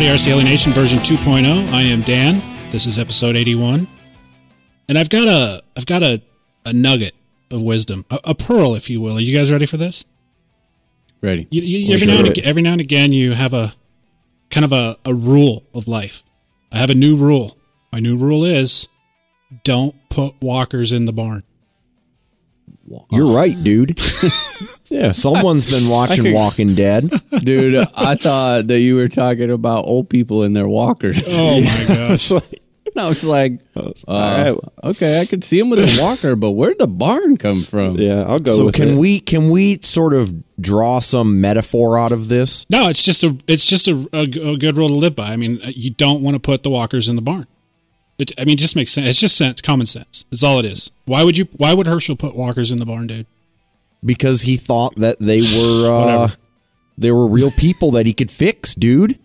Hey everybody, RC Alienation version 2.0. I am Dan. This is episode 81. And I've got a I've got a, a nugget of wisdom, a, a pearl, if you will. Are you guys ready for this? Ready. You, you, every, now and, ag- every now and again, you have a kind of a, a rule of life. I have a new rule. My new rule is don't put walkers in the barn. You're right, dude. yeah, someone's been watching could- Walking Dead. Dude, I thought that you were talking about old people in their walkers. Oh my gosh. And I was like, uh, right. okay, I could see him with a walker, but where'd the barn come from? Yeah, I'll go So with can it. we can we sort of draw some metaphor out of this? No, it's just a it's just a, a, a good rule to live by. I mean, you don't want to put the walkers in the barn. It, I mean, it just makes sense. It's just sense, common sense. That's all it is. Why would you? Why would Hershel put walkers in the barn, dude? Because he thought that they were uh, Whatever. they were real people that he could fix, dude.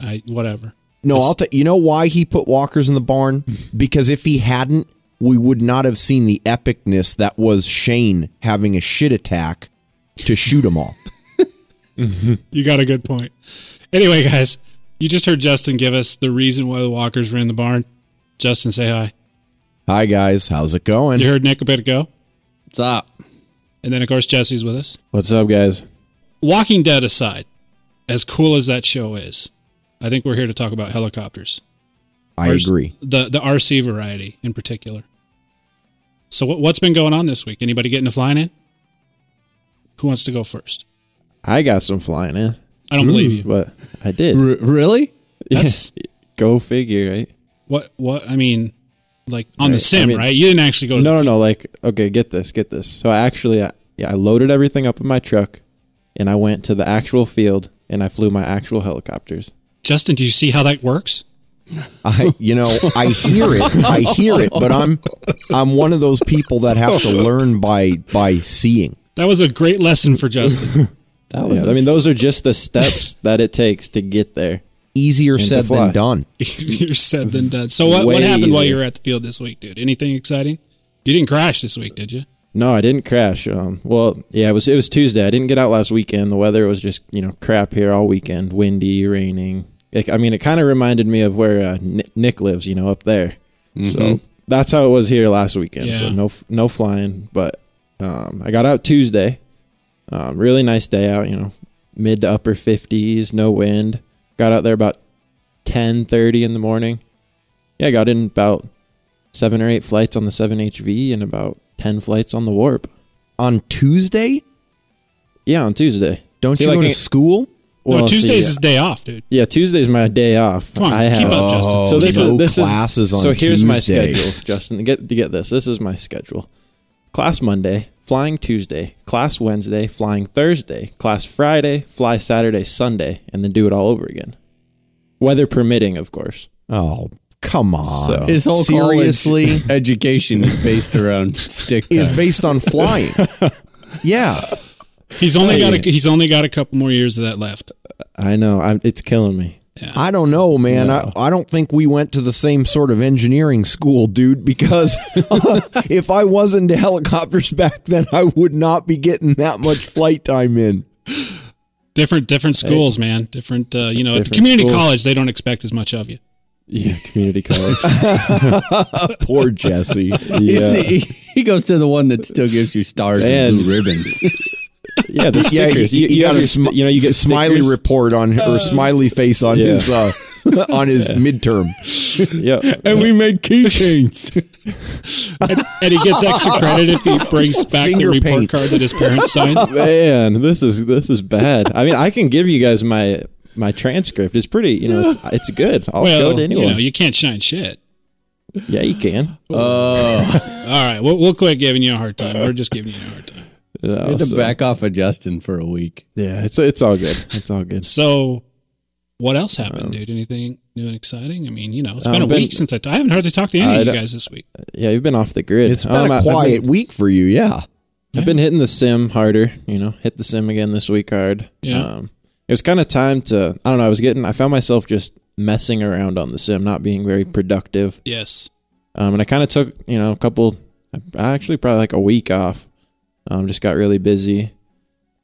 I whatever. No, It's- I'll tell you know why he put walkers in the barn? Because if he hadn't, we would not have seen the epicness that was Shane having a shit attack to shoot them all. You got a good point. Anyway, guys, you just heard Justin give us the reason why the walkers were in the barn. Justin, say hi. Hi guys, how's it going? You heard Nick a bit ago, What's up? And then of course Jesse's with us. What's up, guys? Walking Dead aside, as cool as that show is, I think we're here to talk about helicopters. I Rs- agree. The the RC variety in particular. So what, what's been going on this week? Anybody getting a flying in? Who wants to go first? I got some flying in, I don't believe you. but I did. R- really? That's Go figure, right? what what I mean. Like on the sim, I mean- right? You didn't actually go. To No, the no, field. no. Like, okay, get this, get this. So I actually, I, yeah, I loaded everything up in my truck, and I went to the actual field, and I flew my actual helicopters. Justin, do you see how that works? I you know, I hear it. I hear it, but I'm I'm one of those people that have to learn by by seeing. That was a great lesson for Justin. That was. Yeah, I mean, those are just the steps that it takes to get there. Easier said than done. Easier said than done. So what, what Way happened while you were at the field this week, dude? Anything exciting? You didn't crash this week, did you? No, I didn't crash. Um, well, yeah, it was it was Tuesday. I didn't get out last weekend. The weather was just you know crap here all weekend, windy, raining. It, I mean, it kind of reminded me of where uh, Nick lives, you know, up there. So that's how it was here last weekend. So no no flying, but um, I got out Tuesday. Um, really nice day out. You know, mid to upper fifties, no wind. Got out there about ten thirty in the morning. Yeah, I got in about seven or eight flights on the seven HV and about ten flights on the warp. On Tuesday, Yeah, on Tuesday. don't See, you like go to in- school? no, see, Tuesday's yeah. his day off, dude. Yeah, Tuesday's my day off. Come on, I keep have, up, Justin. Oh, So this no is this classes is on so here's my schedule, Justin. Get to get this. This is my schedule. Class Monday, flying Tuesday, class Wednesday, flying Thursday, class Friday, fly Saturday, Sunday, and then do it all over again. Weather permitting, of course. Oh, come on. So- His whole seriously college education is based around stick is based on flying. yeah. He's only got a, he's only got a couple more years of that left. I know. I'm, it's killing me. I don't know, man. No. I, I don't think we went to the same sort of engineering school, dude, because if I was into helicopters back then, I would not be getting that much flight time in. Different different schools, man. Different uh, you know, at the community schools. college they don't expect as much of you. Yeah, community college. Poor Jesse. Yeah, see, he goes to the one that still gives you stars Man. and blue ribbons. yeah. The Yeah, stickers. you, you, got a your sti- you know you get smiley stickers. report on or smiley face on Yeah. his uh, on his midterm. Yeah, and we made keychains. And, and he gets extra credit if he brings back the report paint. card that his parents signed. man, this is this is bad. I mean, I can give you guys my my transcript is pretty. You know, it's, it's good. I'll show it well, to anyone. you know, you can't shine shit. yeah, you can. Oh, All right, we'll, we'll quit giving you a hard time. We're just giving you a hard time. No, I had to so- back off of Justin for a week. yeah, it's it's all good. It's all good. So, what else happened, dude? Anything new and exciting? I mean, you know, it's been Um, a been- week since I. T- I haven't hardly talked to any I of you guys this week. Yeah, you've been off the grid. It's been Um, I- a I've been- quiet week for you, yeah. I've been hitting the sim harder, you know, hit the sim again this week hard. Yeah. Um, it was kind of time to, I don't know, I was getting, I found myself just messing around on the sim, not being very productive. Yes. Um, and I kind of took, you know, a couple, actually probably like a week off. Um, just got really busy.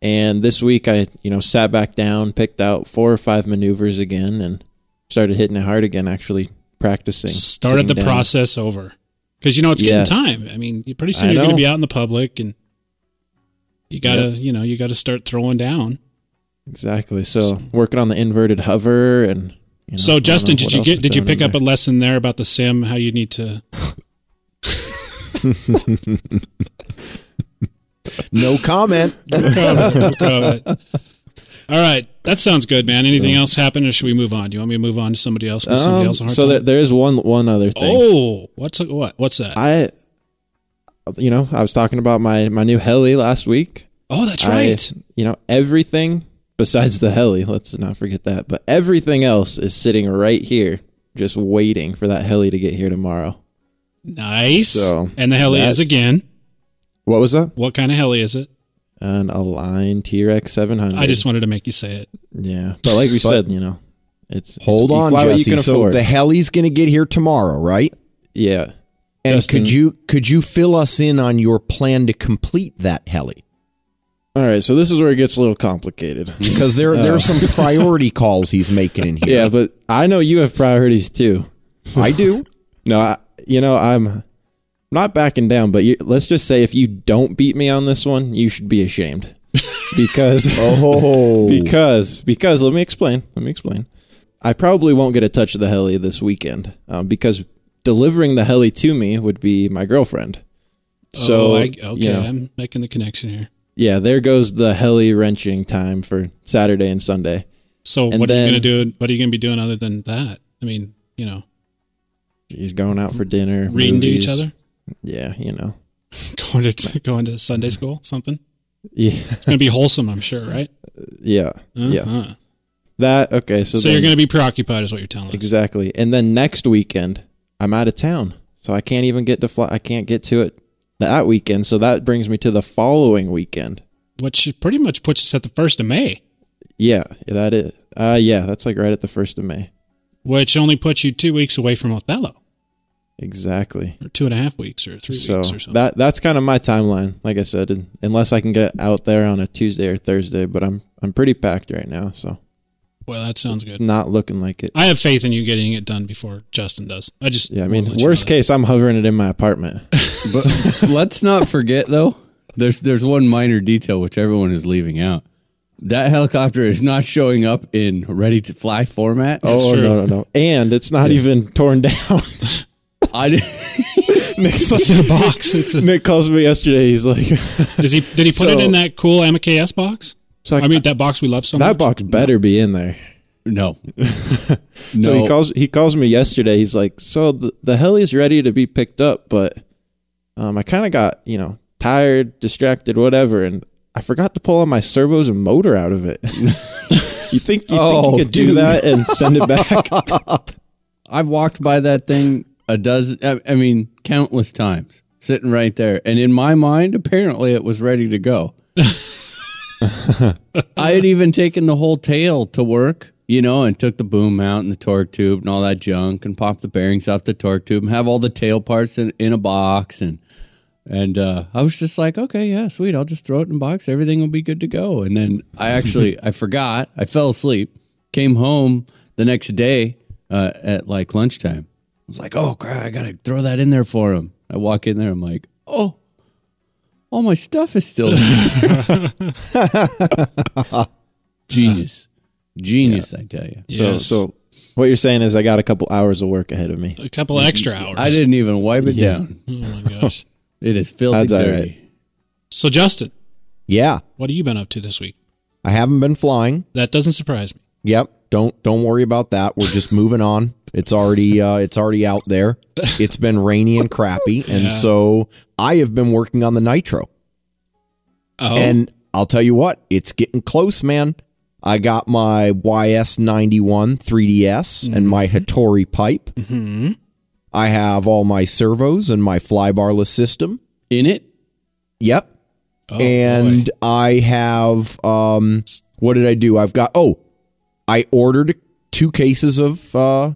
And this week I, you know, sat back down, picked out four or five maneuvers again and started hitting it hard again, actually practicing. Started the down. process over because you know it's getting time. I mean, you- pretty soon I you're going to be out in the public, and you gotta, Yep. you know, you got to start throwing down. Exactly. So working on the inverted hover and, you know, so, Justin, did you get? Did you pick up there. a lesson there about the sim? How you need to? No comment. All right, that sounds good, man. Anything else happen, or should we move on? Do you want me to move on to somebody else? Give somebody Um, else a hard so time? there, there is one one other thing. oh, what's what? What's that? I, you know, I was talking about my my new heli last week. oh, that's I- right. you know, everything besides the heli. Let's not forget that. But everything else is sitting right here, just waiting for that heli to get here tomorrow. nice. so, and the heli that- is again. What was that? What kind of heli is it? An Align T-Rex 700. I just wanted to make you say it. yeah, but like we said, you know, it's Hold it's, on, fly what Jesse. you can so afford. the heli's going to get here tomorrow, right? yeah, And Justin- could you could you fill us in on your plan to complete that heli? All right, so this is where it gets a little complicated. Because there there are some priority calls he's making in here. yeah, but I know you have priorities too. I do. No, I, you know, I'm not backing down, but you, let's just say if you don't beat me on this one, you should be ashamed. Because Oh, because because let me explain. Let me explain. I probably won't get a touch of the heli this weekend um, because delivering the heli to me would be my girlfriend. So oh, I, okay, you know, I'm making the connection here. Yeah, there goes the heli wrenching time for Saturday and Sunday. So, And what are you going to do? What are you to be doing other than that? I mean, you know, He's going out for dinner, reading to each other, Yeah, you know. going to going to Sunday school, something. Yeah, It's going to be wholesome, I'm sure, right? yeah, yes. Uh-huh. That okay. So, So, then- you're going to be preoccupied, is what you're telling us. Exactly. And then next weekend, I'm out of town. So I can't even get to fly. I can't get to it that weekend. So that brings me to the following weekend. Which pretty much puts us at the first of May, Yeah, that is. Uh, yeah, that's like right at the first of May. which only puts you two weeks away from Othello, Exactly. or two and a half weeks, or three So weeks, or something. that that's kind of my timeline. Like I said, unless I can get out there on a Tuesday or Thursday, but I'm I'm pretty packed right now, so well, that sounds good. it's good. not looking like it. I have faith in you getting it done before Justin does. I just Yeah, I mean, let you worst know case, I'm hovering it in my apartment. But let's not forget though. There's there's one minor detail which everyone is leaving out. That helicopter is not showing up in ready to fly format. oh true. no no no! And it's not even torn down. I did, Nick's It's in a box. It's a, Nick calls me yesterday. He's like, is he? Did he put it in that cool MKS box? so I mean, that box we love so that much. box better be in there. no, So no. he calls he calls me yesterday. He's like, so the the heli's ready to be picked up, but um, I kind of got you know tired, distracted, whatever, and I forgot to pull on my servos and motor out of it. you think you Oh, think you could do that and send it back? I've walked by that thing a dozen. I, I mean, countless times, sitting right there, and in my mind, apparently, it was ready to go. I had even taken the whole tail to work, you know, and took the boom mount and the torque tube and all that junk, and popped the bearings off the torque tube, and have all the tail parts in, in a box, and and uh, I was just like, okay, yeah, sweet, I'll just throw it in a box, everything will be good to go. And then I actually I forgot, I fell asleep, came home the next day uh, at like lunchtime. I was like, oh crap, I gotta throw that in there for him. I walk in there, I'm like, oh, all my stuff is still there. Genius. Genius, I tell you. Yes. So so what you're saying is I got a couple hours of work ahead of me. a couple extra hours. I didn't even wipe it down. Oh my gosh. It is filthy That's all dirty. right. So Justin, yeah. what have you been up to this week? I haven't been flying. That doesn't surprise me. Yep. don't don't worry about that. We're just moving on. It's already uh, it's already out there. It's been rainy and crappy, and Yeah. so I have been working on the nitro. Oh, And I'll tell you what, it's getting close, man. I got my YS91 3DS and my Hattori pipe. I have all my servos and my flybarless system. In it? Yep. oh, and boy. I have um what did I do? I've got oh, I ordered two cases of uh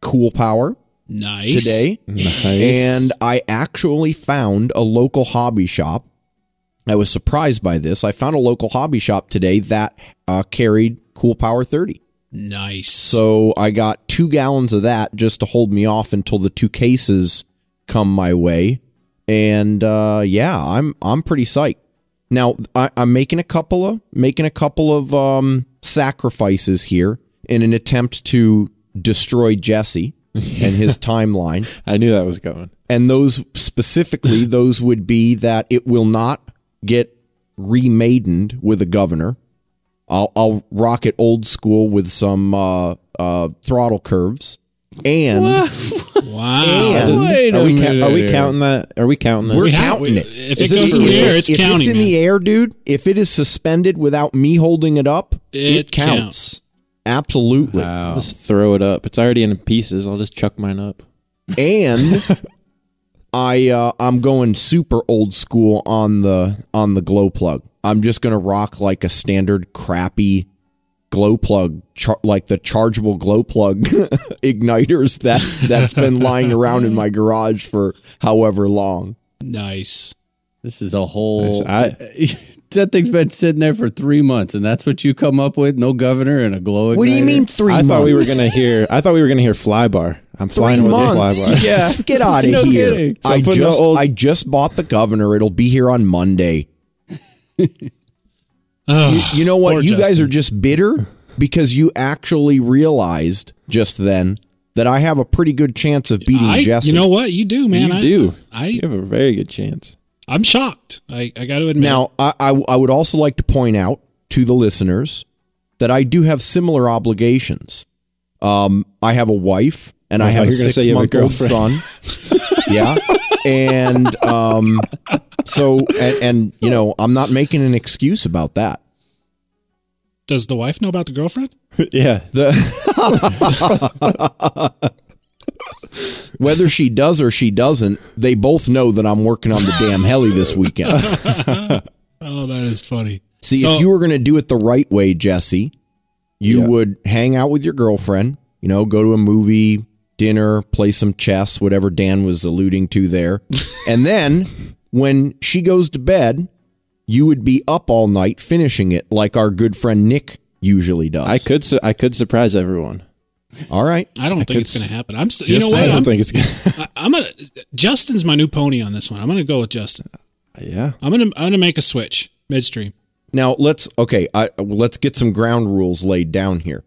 cool power nice today. Nice. And I actually found a local hobby shop. I was surprised by this. I found a local hobby shop today that uh, carried Cool Power 30. Nice. So I got two gallons of that just to hold me off until the two cases come my way. And uh, yeah, I'm I'm pretty psyched. Now I, I'm making a couple of making a couple of um, sacrifices here in an attempt to destroy Jesse and his timeline. I knew that was going. And those specifically, those would be that it will not get remaidened with a governor. I'll, I'll rock it old school with some uh, uh, throttle curves. And wow. And- Wait are we ca- are we counting that? Are we counting that? We're counting we- it. If Is it goes in the air, it's if counting. it's in man. the air, dude, if it is suspended without me holding it up, it, It counts. counts. Absolutely. Wow. Just throw it up. It's already in pieces. I'll just chuck mine up. and I uh, I'm going super old school on the on the glow plug. I'm just gonna rock like a standard crappy glow plug, char- like the chargeable glow plug igniters that that's been lying around in my garage for however long. Nice. This is a whole. Nice. I- that thing's been sitting there for three months, and that's what you come up with? No governor and a glow What do you mean three I months? thought we were gonna hear. I thought we were gonna hear flybar. I'm Three flying with a months. flybar. Yeah. Get out of No here. kidding. I I'm putting the just old- I just bought the governor. It'll be here on Monday. Oh, You know what? Poor you guys Justin. are just bitter because you actually realized just then that I have a pretty good chance of beating I, Jesse. you know what? You do, man. You I, do. I, You have a very good chance. I'm shocked. I, I got to admit. now, I, I, I would also like to point out to the listeners that I do have similar obligations. Um, I have a wife and I I have thought a you were gonna six say you have a month old son. yeah. And um, so, and, and, you know, I'm not making an excuse about that. does the wife know about the girlfriend? yeah. The Whether she does or she doesn't, they both know that I'm working on the damn heli this weekend. Oh, that is funny. See, So- if you were going to do it the right way, Jesse, you Yeah. would hang out with your girlfriend, you know, go to a movie, dinner, play some chess, whatever Dan was alluding to there. and then when she goes to bed, you would be up all night finishing it like our good friend Nick usually does. I could. Su- I could surprise everyone. All right. I don't think could it's going to happen. I'm. St- you Just know I don't I'm, think it's gonna. I, I'm gonna. Justin's my new pony on this one. I'm gonna go with Justin. Uh, yeah. I'm gonna. I'm gonna make a switch midstream. Now let's okay. I, let's get some ground rules laid down here.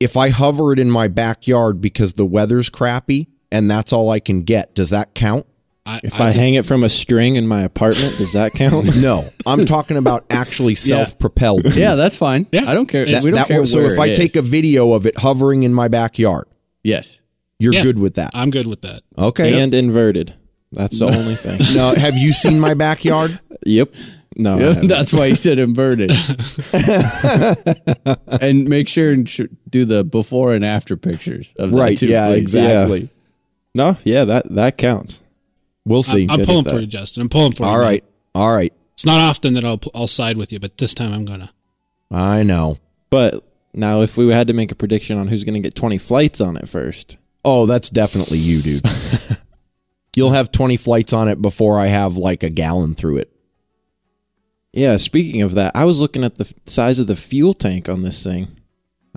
If I hover it in my backyard because the weather's crappy and that's all I can get, does that count? I, If I, think- hang it from a string in my apartment, does that count? No, I'm talking about actually self-propelled. Yeah, that's fine. Yeah. I don't care. It's- we don't That care so if I it take a video of it hovering in my backyard, yes, you're Yeah. good with that. I'm good with that. Okay. and inverted. That's the only thing. now, have you seen my backyard? Yep. No. I that's why he said inverted. and make sure and sh- do the before and after pictures of that Right. too, Yeah. please. Exactly. no. Yeah. That that counts. We'll see. I'm, I'm pulling for you, Justin. I'm pulling for you. All right, man. all right. It's not often that I'll I'll side with you, but this time I'm gonna. I know. But now, if we had to make a prediction on who's going to get 20 flights on it first, Oh, that's definitely you, dude. You'll have 20 flights on it before I have like a gallon through it. Yeah. Speaking of that, I was looking at the size of the fuel tank on this thing.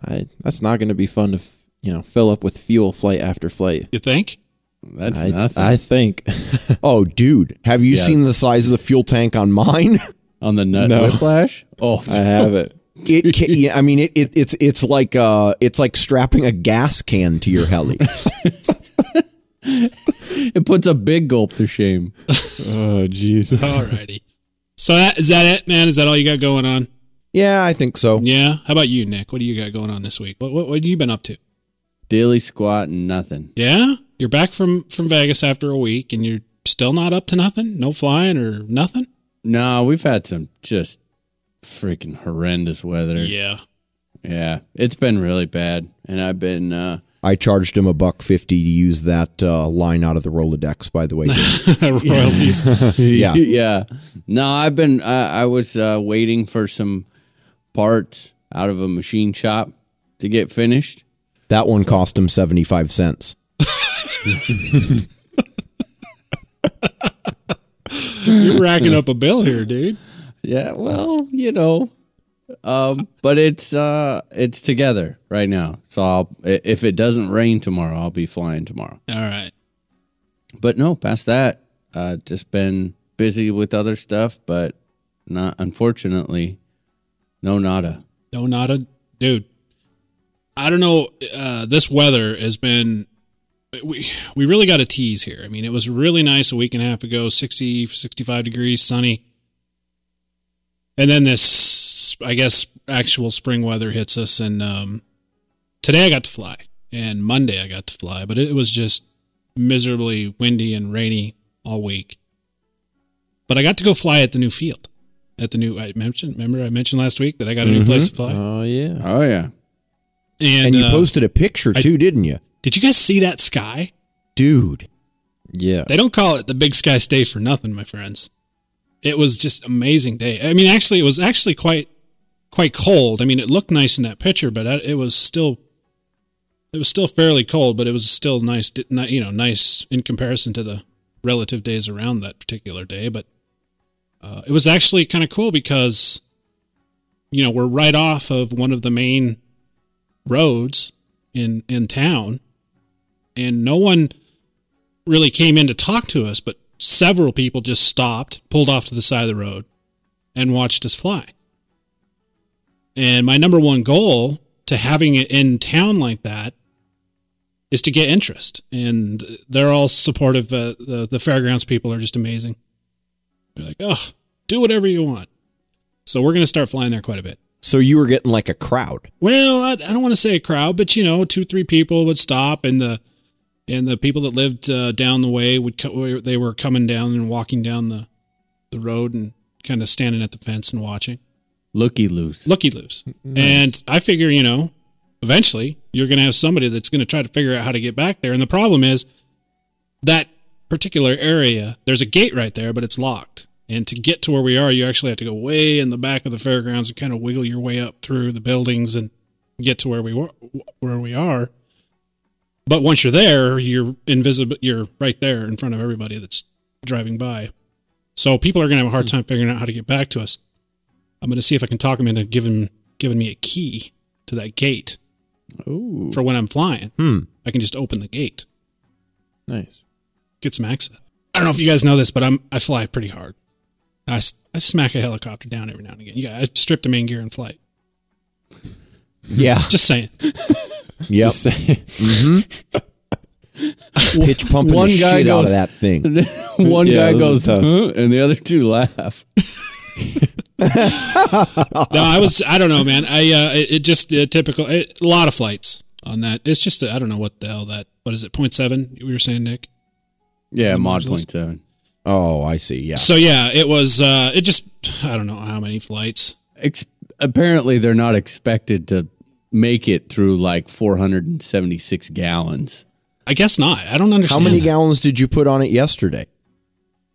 I that's not going to be fun to f- you know fill up with fuel flight after flight. You think? That's I, nothing I think. Oh, dude, have you Yeah. seen the size of the fuel tank on mine? on the nut No. whiplash. Oh, I have it. It, ca- yeah, I mean, it, it, it's it's like uh, it's like strapping a gas can to your heli. it puts a big gulp to shame. Oh, jeez. Alrighty. So that is that it, man? Is that all you got going on? Yeah, I think so. Yeah. How about you, Nick? What do you got going on this week? What what, what have you been up to? Daily squat and nothing. Yeah, you're back from from Vegas after a week, and you're still not up to nothing. No flying or nothing. No, we've had some just freaking horrendous weather. Yeah. Yeah, it's been really bad, and I've been. uh I charged him a buck fifty to use that uh, line out of the Rolodex. By the way, Royalties. yeah, yeah. No, I've been. I I was uh, waiting for some parts out of a machine shop to get finished. that one cost him seventy five cents. you're racking up a bill here, dude. Yeah, well, you know, um, but it's uh, it's together right now. So I'll, if it doesn't rain tomorrow, I'll be flying tomorrow. All right. But no, past that, uh, just been busy with other stuff, but not unfortunately, no nada. No, nada, dude. I don't know. Uh, this weather has been. We we really got a tease here. I mean, it was really nice a week and a half ago, 60, 65 degrees, sunny. And then this, I guess, actual spring weather hits us. And um, today I got to fly, and Monday I got to fly, but it was just miserably windy and rainy all week. But I got to go fly at the new field, at the new. I mentioned. Remember, I mentioned last week that I got a new place to fly. Oh yeah. Oh yeah, And, and you uh, posted a picture I- too, didn't you, Did you guys see that sky? dude? Yeah. They don't call it the big sky state for nothing, my friends. It was just amazing day. I mean, actually, it was actually quite quite cold. I mean, it looked nice in that picture, but it was still it was still fairly cold, but it was still nice. ni- You know, nice in comparison to the relative days around that particular day. But uh, it was actually kind of cool because you know we're right off of one of the main roads in in town, and no one really came in to talk to us, but several people just stopped, pulled off to the side of the road, and watched us fly. And my number one goal to having it in town like that is to get interest. And they're all supportive. Uh, the, the fairgrounds people are just amazing. They're like, oh, do whatever you want. So we're going to start flying there quite a bit. So you were getting like a crowd. Well, I, I don't want to say a crowd, but you know, two, three people would stop, and the and the people that lived uh, down the way would co- they were coming down and walking down the the road and kind of standing at the fence and watching, looky loose. looky loose. And I figure, you know, eventually you're going to have somebody that's going to try to figure out how to get back there. And the problem is that particular area, there's a gate right there, but it's locked. And to get to where we are, you actually have to go way in the back of the fairgrounds and kind of wiggle your way up through the buildings and get to where we were, where we are. But once you're there, you're invisible. You're right there in front of everybody that's driving by. So people are going to have a hard time figuring out how to get back to us. I'm going to see if I can talk them into giving giving me a key to that gate Ooh. for when I'm flying. Hmm. I can just open the gate, Nice. get some access. I don't know if you guys know this, but I'm I fly pretty hard. I, I smack a helicopter down every now and again. Yeah, I strip the main gear in flight. Yeah. Just saying. Yep. Just say- Pitch pumping One the guy shit out of goes- that thing. One Yeah, guy goes, huh? and the other two laugh. No, I was I don't know, man. I uh, it, it just uh, typical. It, a lot of flights on that. It's just I I don't know what the hell that. What is it? Point seven? We were saying, Nick. Yeah, mod modules. point seven. Oh, I see. Yeah. So yeah, it was. uh It just I don't know how many flights. Ex- apparently, they're not expected to make it through like 476 gallons. I guess not. I don't understand. How many that. gallons did you put on it yesterday?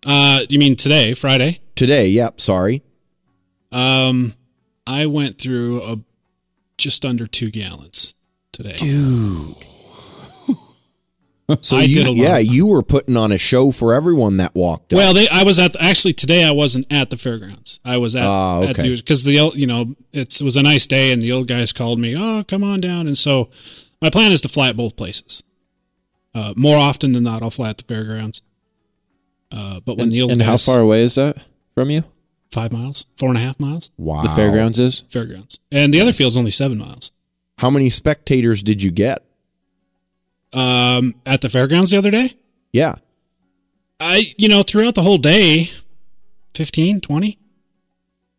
Uh, you mean today, Friday? Today. Yep. Sorry. Um, I went through a just under two gallons today. So I you, did a lot. yeah, you were putting on a show for everyone that walked up. Well, they, I was at the, actually today. I wasn't at the fairgrounds. I was at at okay. the because the old- you know it's, it was a nice day and the old guys called me. Oh, come on down. And so my plan is to fly at both places. Uh, more often than not, I'll fly at the fairgrounds. Uh, but when and the old and how far away is that from you? Five miles, four and a half miles. wow. The fairgrounds is. Fairgrounds, and the other field's only seven miles. How many spectators did you get? Um, at the fairgrounds the other day, Yeah. I you know throughout the whole day, 15, 20.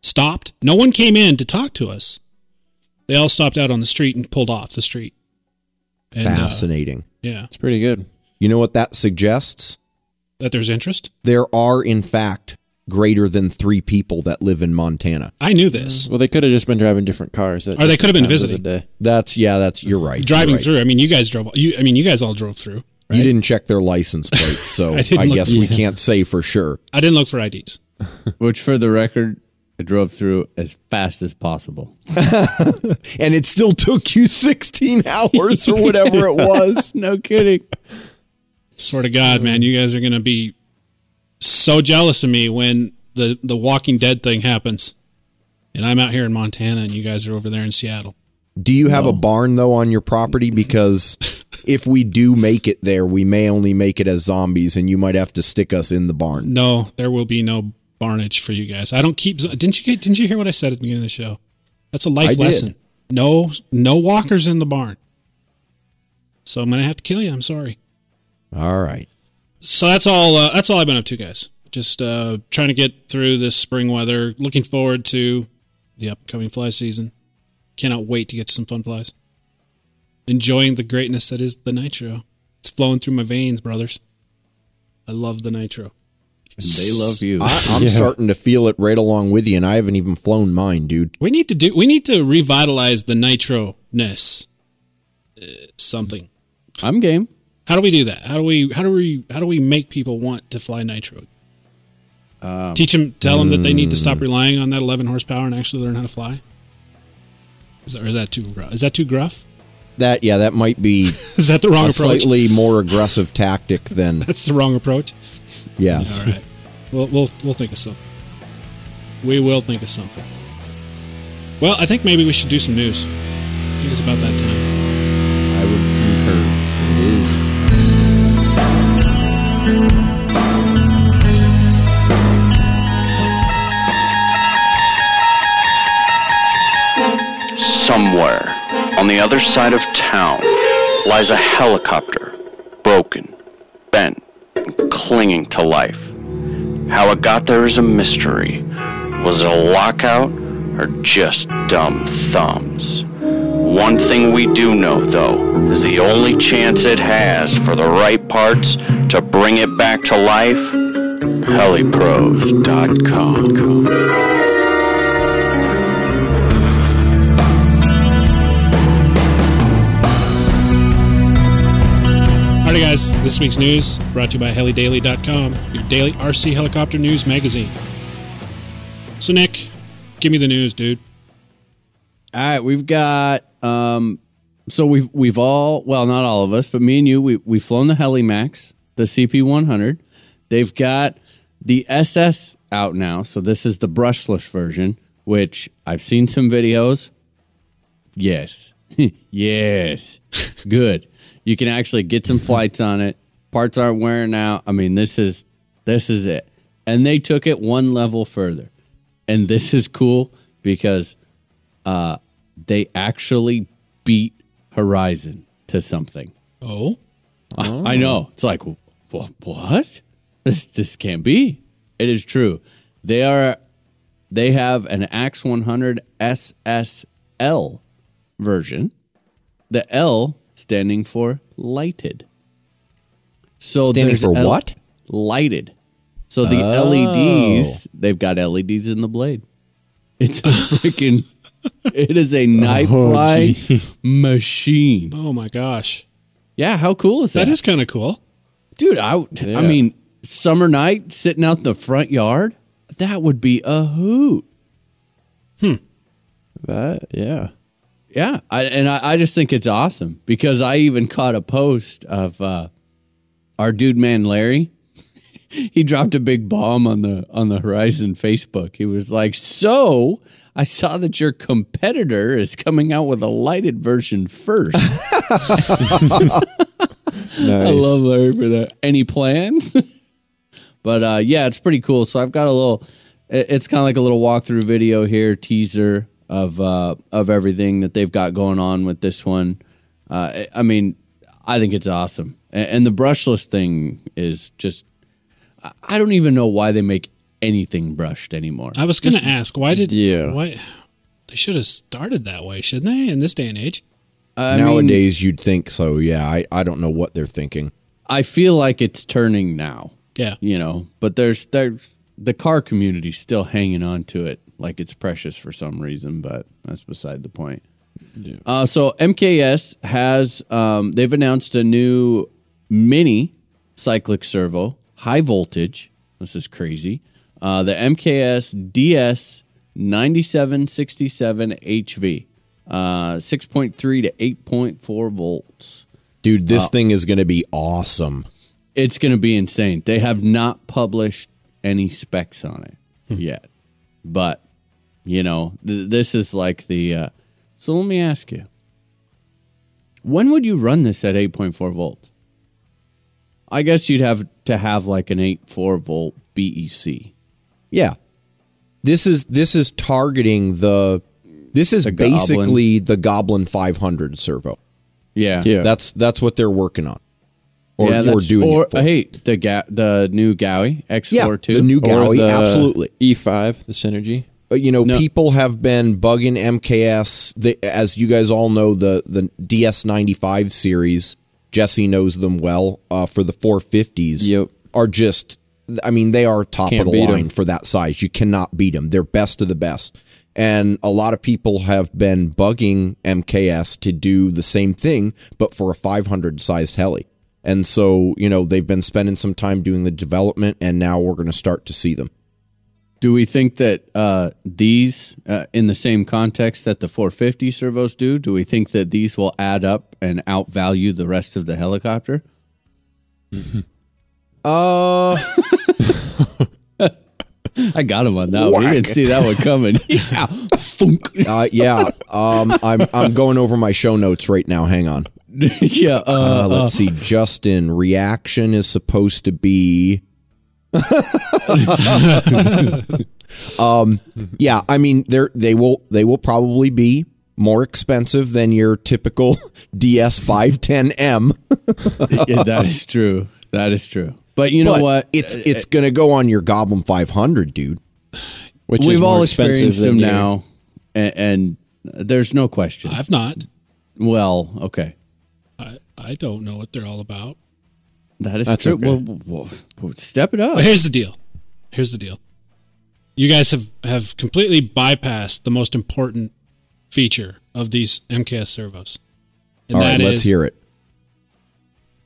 stopped. No one came in to talk to us. They all stopped out on the street and pulled off the street. And, uh, Fascinating. yeah, It's pretty good. You know what that suggests? that there's interest. There are, in fact, greater than three people that live in Montana. I knew this. Well, they could have just been driving different cars. Or they could have been different visiting. the. That's yeah. That's you're right. you're Driving right. through. I mean, you guys drove. You, I mean, you guys all drove through. You didn't check their license plate, so I I, didn't look- guess we can't say for sure. I didn't look for IDs. Which, for the record, I drove through as fast as possible. And it still took you 16 hours or whatever it was. no kidding. Swear to God, man, you guys are gonna be so jealous of me when the the Walking Dead thing happens, and I'm out here in Montana, and you guys are over there in Seattle. Do you have a barn though on your property? Because if we do make it there, we may only make it as zombies, and you might have to stick us in the barn. No, there will be no barnage for you guys. I don't keep. Didn't you get? Didn't you hear what I said at the beginning of the show? That's a life I did. lesson. No, no walkers in the barn. So I'm gonna have to kill you. I'm sorry. All right. So that's all. Uh, that's all I've been up to, guys. Just uh, trying to get through this spring weather. Looking forward to the upcoming fly season. Cannot wait to get some fun flies. Enjoying the greatness that is the nitro. It's flowing through my veins, brothers. I love the nitro. And they love you. I, I'm starting to feel it right along with you, and I haven't even flown mine, dude. We need to do. We need to revitalize the nitro ness. Uh, something. I'm game. How do we do that? How do we? How do we? How do we make people want to fly nitro? Um, Teach them, tell them that they need to stop hmm. relying on that 11 horsepower and actually learn how to fly. Is that, or is that too? gru- Is that too gruff? That yeah, that might be Is that the wrong a approach? slightly more aggressive tactic than That's the wrong approach. yeah. All right, we'll we'll we'll think of something. We will think of something. Well, I think maybe we should do some news. I think it's about that time. Somewhere on the other side of town lies a helicopter, broken, bent, and clinging to life. How it got there is a mystery. Was it a lockout or just dumb thumbs? One thing we do know, though, is the only chance it has for the right parts to bring it back to life helipros.com. guys. This week's news brought to you by helidaily.com, your daily RC helicopter news magazine. So, Nick, give me the news, dude. All right, we've got um so we've we've all well not all of us, but me and you we we've flown the Helimax, the CP100. They've got the SS out now, so this is the brushless version, which I've seen some videos. Yes. yes. Good. You can actually get some flights on it. Parts aren't wearing out. I mean, this is this is it. And they took it one level further. And this is cool because uh, they actually beat Horizon to something. Oh, I know. It's like, wh- what? This this can't be. It is true. They are. They have an Axe 100 SSL version. The L standing for lighted. So Standing there's for L- what? Lighted. So the Oh. LEDs, they've got LEDs in the blade. It's a freaking. it is a knife fly machine. oh my gosh, Yeah, how cool is that? that is kind of cool. Dude, I, I mean, summer night sitting out in the front yard, that would be a hoot. Hmm. That yeah. Yeah, I, and I, I just think it's awesome because I even caught a post of uh, our dude man Larry. he dropped a big bomb on the on the Horizon Facebook. He was like, "So I saw that your competitor is coming out with a lighted version first. Nice. I love Larry for that. Any plans? but uh, yeah, it's pretty cool. So I've got a little. it- It's kind of like a little walkthrough video here, teaser of uh, of everything that they've got going on with this one. Uh, I- I mean, I think it's awesome, and, and the brushless thing is just. I- I don't even know why they make anything brushed anymore. I was going to ask why did Yeah. why they should have started that way, shouldn't they? In this day and age, I mean, Nowadays, you'd think so. Yeah, I, I don't know what they're thinking. I feel like it's turning now. yeah. you know but there's there's the car community still hanging on to it like it's precious for some reason but that's beside the point uh, so mks has um, they've announced a new mini cyclic servo high voltage this is crazy uh, the mks ds 9767 hv uh, 6.3 to 8.4 volts Dude, this thing is going to be awesome. it's going to be insane. They have not published any specs on it Hmm. yet, but you know, th- this is like the. Uh, so let me ask you: When would you run this at eight point four volts? I guess you'd have to have like an eight four volt BEC. Yeah. This is this is targeting the this is The Goblin. basically the Goblin 500 servo. Yeah, Yeah. That's that's what they're working on. Or, yeah, or that's- doing or it for. hey, the ga- the new Gaui X yeah, four two. the new Or Gaui, absolutely. E5, the Synergy. Uh, you know, No. people have been bugging MKS. The, as you guys all know, the the DS95 series, Jesse knows them well. Uh, for the 450s, Yep. are just. I mean, they are top Can't of the beat 'em. line for that size. You cannot beat them. They're best of the best. And a lot of people have been bugging MKS to do the same thing, but for a 500 sized heli. And so, you know, they've been spending some time doing the development, and now we're going to start to see them. Do we think that uh, these, uh, in the same context that the 450 servos do, do we think that these will add up and outvalue the rest of the helicopter? Uh, I got him on that one. You didn't see that one coming. yeah. Uh, yeah, um, I'm I'm going over my show notes right now. Hang on. yeah. Uh, Uh, let's see. Justin reaction is supposed to be. Um, yeah, I mean they they will they will probably be more expensive than your typical DS five ten M. yeah, that is true. That is true. But you know But what? It's it's gonna go on your Goblin five hundred, dude. Which We've more all experienced them your- now, and, and there's no question. I've not. well, okay. I, I don't know what they're all about. That is That's true. okay. Well, well, well, step it up. But here's the deal. Here's the deal. You guys have, have completely bypassed the most important feature of these MKS servos. And All right, that let's is, hear it.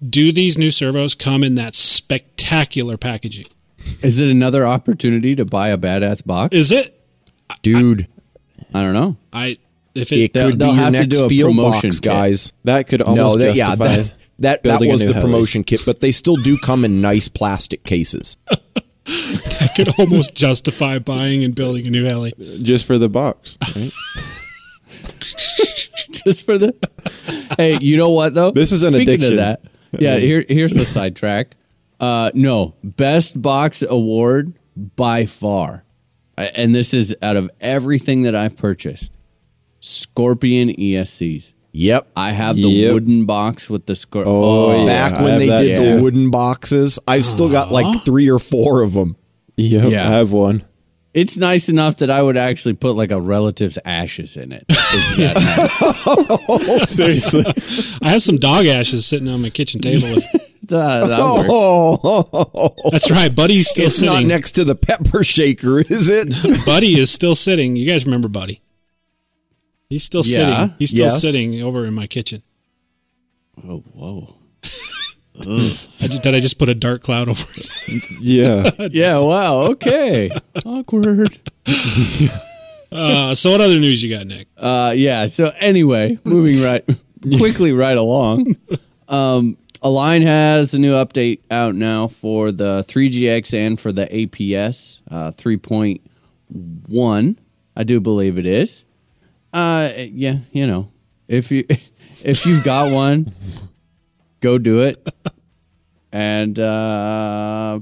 do these new servos come in that spectacular packaging? Is it another opportunity to buy a badass box? Is it? Dude, I don't know. I if it it, They'll- could be they'll your have to next do a field promotion box, kit. guys. That could No, almost that, yeah, justify that that, that was new the heli. promotion kit, but they still do come in nice plastic cases. I could almost justify buying and building a new heli. just for the box. Right? just for the. hey, you know what though? This is an Speaking addiction. Of that, yeah. Here, here's the sidetrack. Uh, no, best box award by far, and this is out of everything that I've purchased. Scorpion ESCs. Yep. I have the Yep. wooden box with the scorpion. Oh, oh, yeah. Back I when have they that did too. the wooden boxes, I've still got like three or four of them. Yep, Yeah. I have one. It's nice enough that I would actually put like a relative's ashes in it. It's that nice. Seriously. I have some dog ashes sitting on my kitchen table. With, That- that works. Oh, that's right, Buddy's still it's not sitting. next to the pepper shaker, is it? Buddy is still sitting. You guys remember Buddy? He's still Yeah. sitting. He's still Yes. sitting over in my kitchen. Oh, whoa. I just, did I just put a dark cloud over it? Yeah. Yeah, wow. Okay. Awkward. Uh, so what other news you got, Nick? Uh, yeah. So anyway, moving right quickly right along. Um, Align has a new update out now for the 3GX and for the APS uh, 3.1. I do believe it is. Uh, yeah, you know, if you if you've got one, go do it. And uh,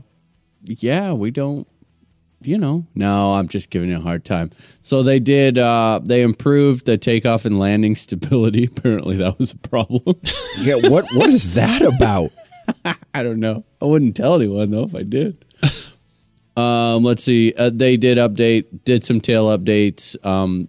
yeah, we don't you know, no, I'm just giving you a hard time. So they did, uh, they improved the takeoff and landing stability. Apparently that was a problem. yeah. What What is that about? I don't know. I wouldn't tell anyone though if I did. Um, let's see. Uh, they did update, did some tail updates um,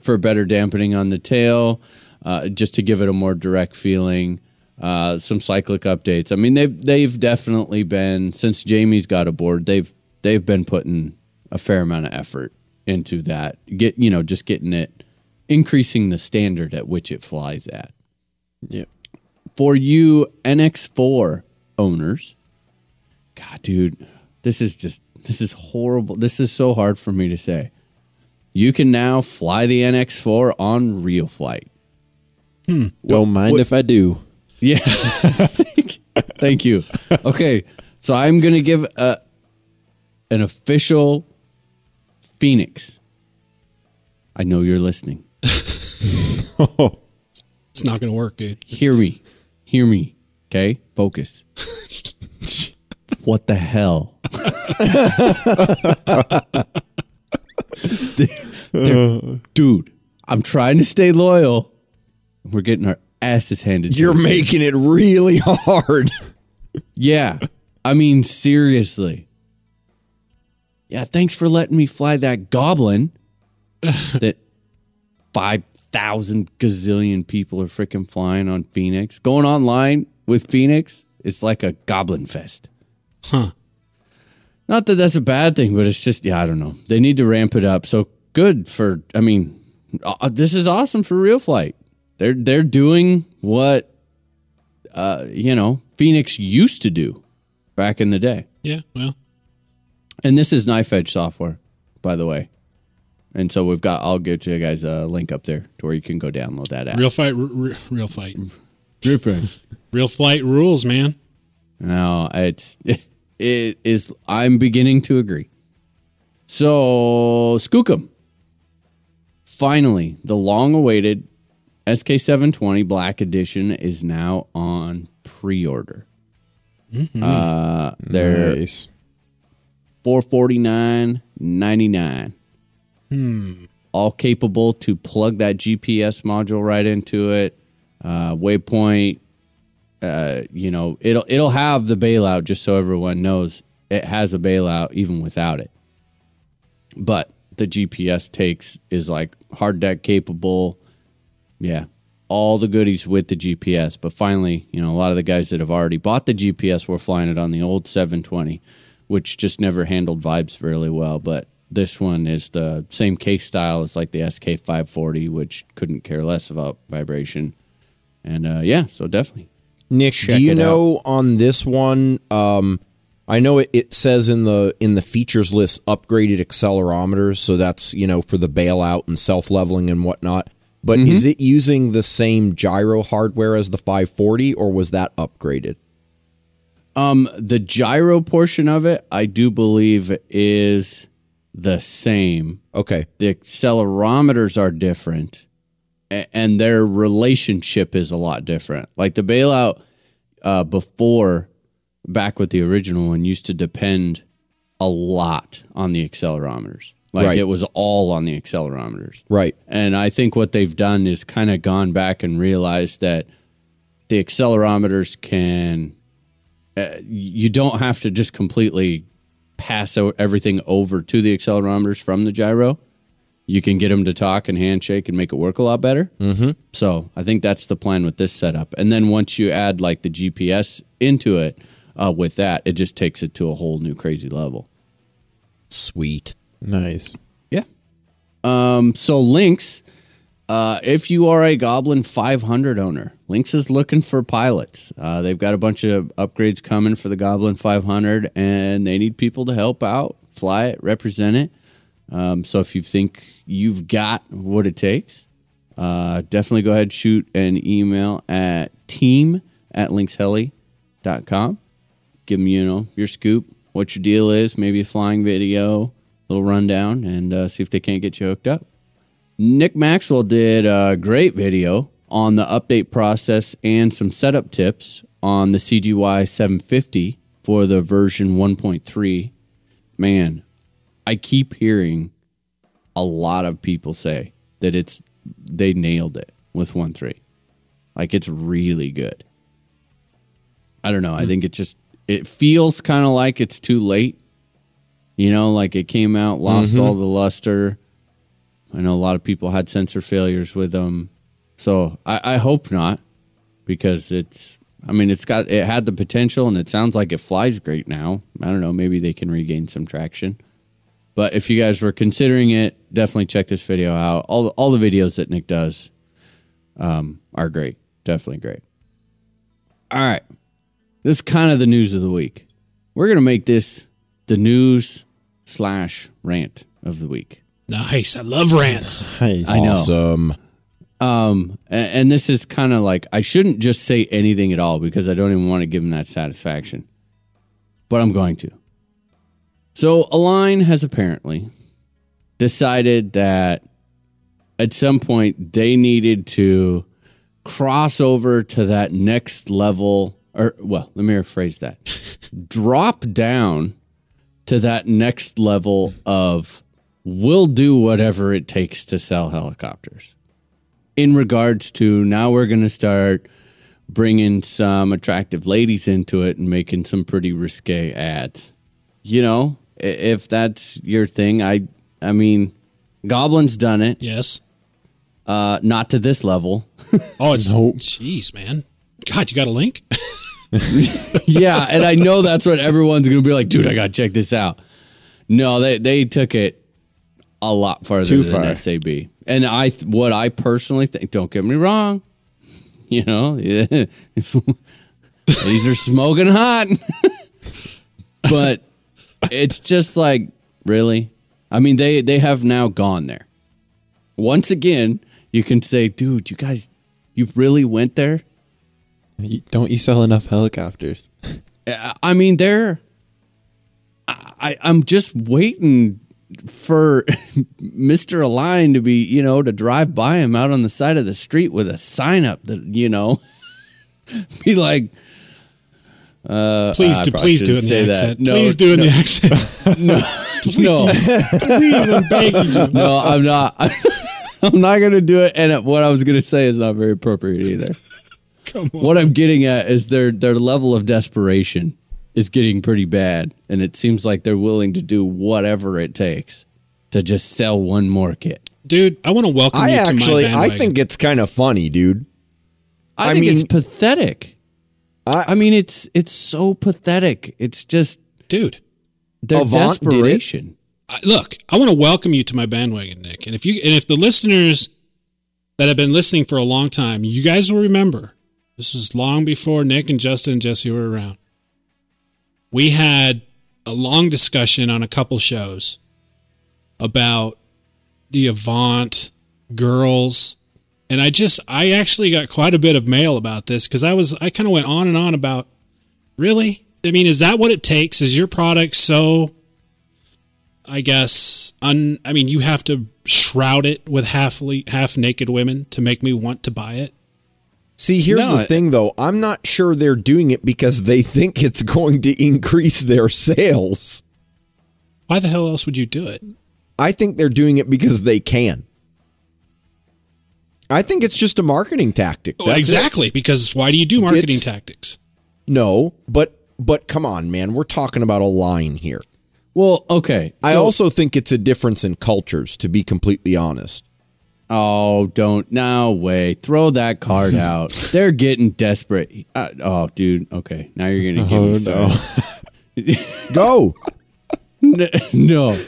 for better dampening on the tail, uh, just to give it a more direct feeling. Uh, some cyclic updates. I mean, they've they've definitely been since Jamie's got aboard. They've they've been putting a fair amount of effort into that. Get you know, just getting it, increasing the standard at which it flies at. Yep. For you NX4 owners, God, dude, this is just this is horrible. This is so hard for me to say. You can now fly the NX4 on real flight. Hmm. Don't mind if I do. Yeah. Thank you. Okay, so I'm going to give a an official Phoenix. I know you're listening. It's not going to work, dude. Hear me. Hear me. Okay? Focus. what the hell? They're- dude, I'm trying to stay loyal. We're getting our asses handed to You're making it really hard. Yeah. I mean, seriously. Yeah, thanks for letting me fly that goblin that 5,000 gazillion people are freaking flying on Phoenix. Going online with Phoenix, it's like a goblin fest. Huh. Not that that's a bad thing, but it's just, yeah, I don't know. They need to ramp it up. So good for, I mean, uh, this is awesome for real flight. They're, they're doing what, uh, you know, Phoenix used to do back in the day. Yeah, well, And this is knife edge software, by the way. And so we've got, I'll get you guys a link up there to where you can go download that app. real fight, r- r- real fight, different. real flight rules, man. No, it's, it is, I'm beginning to agree. So, Skookum. Finally, the long awaited SK720 Black Edition is now on pre order. Uh, they're Nice. four forty nine ninety nine. All capable to plug that GPS module right into it. Uh, waypoint. Uh, you know, it'll it'll have the bailout just so everyone knows it has a bailout even without it. But the GPS takes is like hard deck capable. Yeah. All the goodies with the GPS. But finally, you know, a lot of the guys that have already bought the GPS were flying it on the old 720, which just never handled vibes really well. But this one is the same case style as like the SK540, which couldn't care less about vibration. And uh, yeah, so definitely. Nick, Check do you know on this one? Um, I know it, it says in the in the features list upgraded accelerometers, so that's you know for the bailout and self leveling and whatnot. But Mm-hmm. is it using the same gyro hardware as the 540, or was that upgraded? Um, the gyro portion of it, I do believe, is the same. Okay, the accelerometers are different and their relationship is a lot different. Like the bailout uh, before, back with the original one, used to depend a lot on the accelerometers. Like Right. it was all on the accelerometers. right. And I think what they've done is kind of gone back and realized that the accelerometers can, uh, you don't have to just completely pass everything over to the accelerometers from the gyro. You can get them to talk and handshake and make it work a lot better. Mm-hmm. So I think that's the plan with this setup. And then once you add like the GPS into it uh, with that, it just takes it to a whole new crazy level. Sweet. Nice. Yeah. Um, so Lynx, uh, if you are a Goblin 500 owner, Lynx is looking for pilots. Uh, they've got a bunch of upgrades coming for the Goblin 500, and they need people to help out, fly it, represent it. Um, so if you think you've got what it takes, uh, definitely go ahead shoot an email at team at lynxheli.com. Give them, you know, your scoop, what your deal is, maybe a flying video, little rundown, and uh, see if they can't get you hooked up. Nick Maxwell did a great video on the update process and some setup tips on the CGY 750 for the version 1.3. Man, I keep hearing a lot of people say that it's they nailed it with 1.3. Like it's really good. I don't know. I hmm. think it just it feels kind of like it's too late You know, like it came out, lost mm-hmm. all the luster. I know a lot of people had sensor failures with them. So I, I hope not because it's, I mean, it's got, it had the potential and it sounds like it flies great now. I don't know. Maybe they can regain some traction. But if you guys were considering it, definitely check this video out. All, all the videos that Nick does um, are great. Definitely great. All right. This is kind of the news of the week. We're going to make this the news slash rant of the week. Nice. I love rants. Nice. I know. Awesome. Um, a- and, this is kind of like I shouldn't just say anything at all because I don't even want to give him that satisfaction, but I'm going to. So Align has apparently decided that at some point they needed to cross over to that next level, or well, let me rephrase that: drop down to that next level of we'll do whatever it takes to sell helicopters in regards to now we're going to start bringing some attractive ladies into it and making some pretty risque ads. You know, if that's your thing, I I mean, Goblin's done it, Yes. uh not to this level. Oh, it's nope. jeez, man. God, you got a link? yeah, and I know that's what everyone's going to be like, dude, I got to check this out. No, they they took it a lot farther Too than far. SAB. And I what I personally think, don't get me wrong, you know, yeah, these are smoking hot. but it's just like, really? I mean, they they have now gone there. Once again, you can say, dude, you guys you really went there? You- Don't you sell enough helicopters? I I mean, they're. I, I'm just waiting for Mr. Align to be, you know, to drive by him out on the side of the street with a sign up that, you know, be like, uh, Please I do, please do it in shouldn't the say that. accent. No, please do it in no, the accent. no, please, I'm begging you. no, I'm not. I'm not going to do it. And what I was going to say is not very appropriate either. Come on. What I'm getting at is their their level of desperation is getting pretty bad, and it seems like they're willing to do whatever it takes to just sell one more kit. Dude, I want to welcome I you to actually, my I bandwagon. think it's kind of funny, dude. I, I think it's mean- pathetic. I- I mean, it's it's so pathetic. It's just dude. their Avant desperation. I, look, I want to welcome you to my bandwagon, Nick. And if you and if the listeners that have been listening for a long time, you guys will remember this was long before Nick and Justin and Jesse were around. We had a long discussion on a couple shows about the Avant girls. And I just I actually got quite a bit of mail about this because I was I kind of went on and on about really? I mean, is that what it takes? Is your product so I guess un I mean you have to shroud it with half half naked women to make me want to buy it. See, here's No, the thing, though. I'm not sure they're doing it because they think it's going to increase their sales. Why the hell else would you do it? I think they're doing it because they can. I think it's just a marketing tactic. Well, That's it. exactly, because why do you do marketing It's- tactics? No, but but come on, man. We're talking about Align here. Well, okay. I also think it's a difference in cultures, to be completely honest. Oh, don't no way! Throw that card out. They're getting desperate. Uh, oh, dude. Okay, now you're gonna give me started. Go. N- no,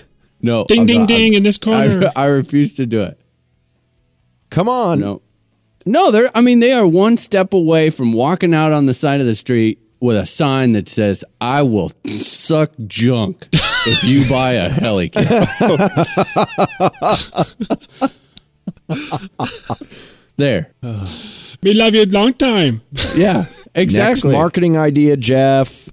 no. Ding I'm ding not- ding in this I, corner. I refuse to do it. Come on. No, no. They're. I mean, they are one step away from walking out on the side of the street with a sign that says, "I will suck junk if you buy a helicopter. there. We love you long time. Yeah. Exactly. Next marketing idea, Jeff.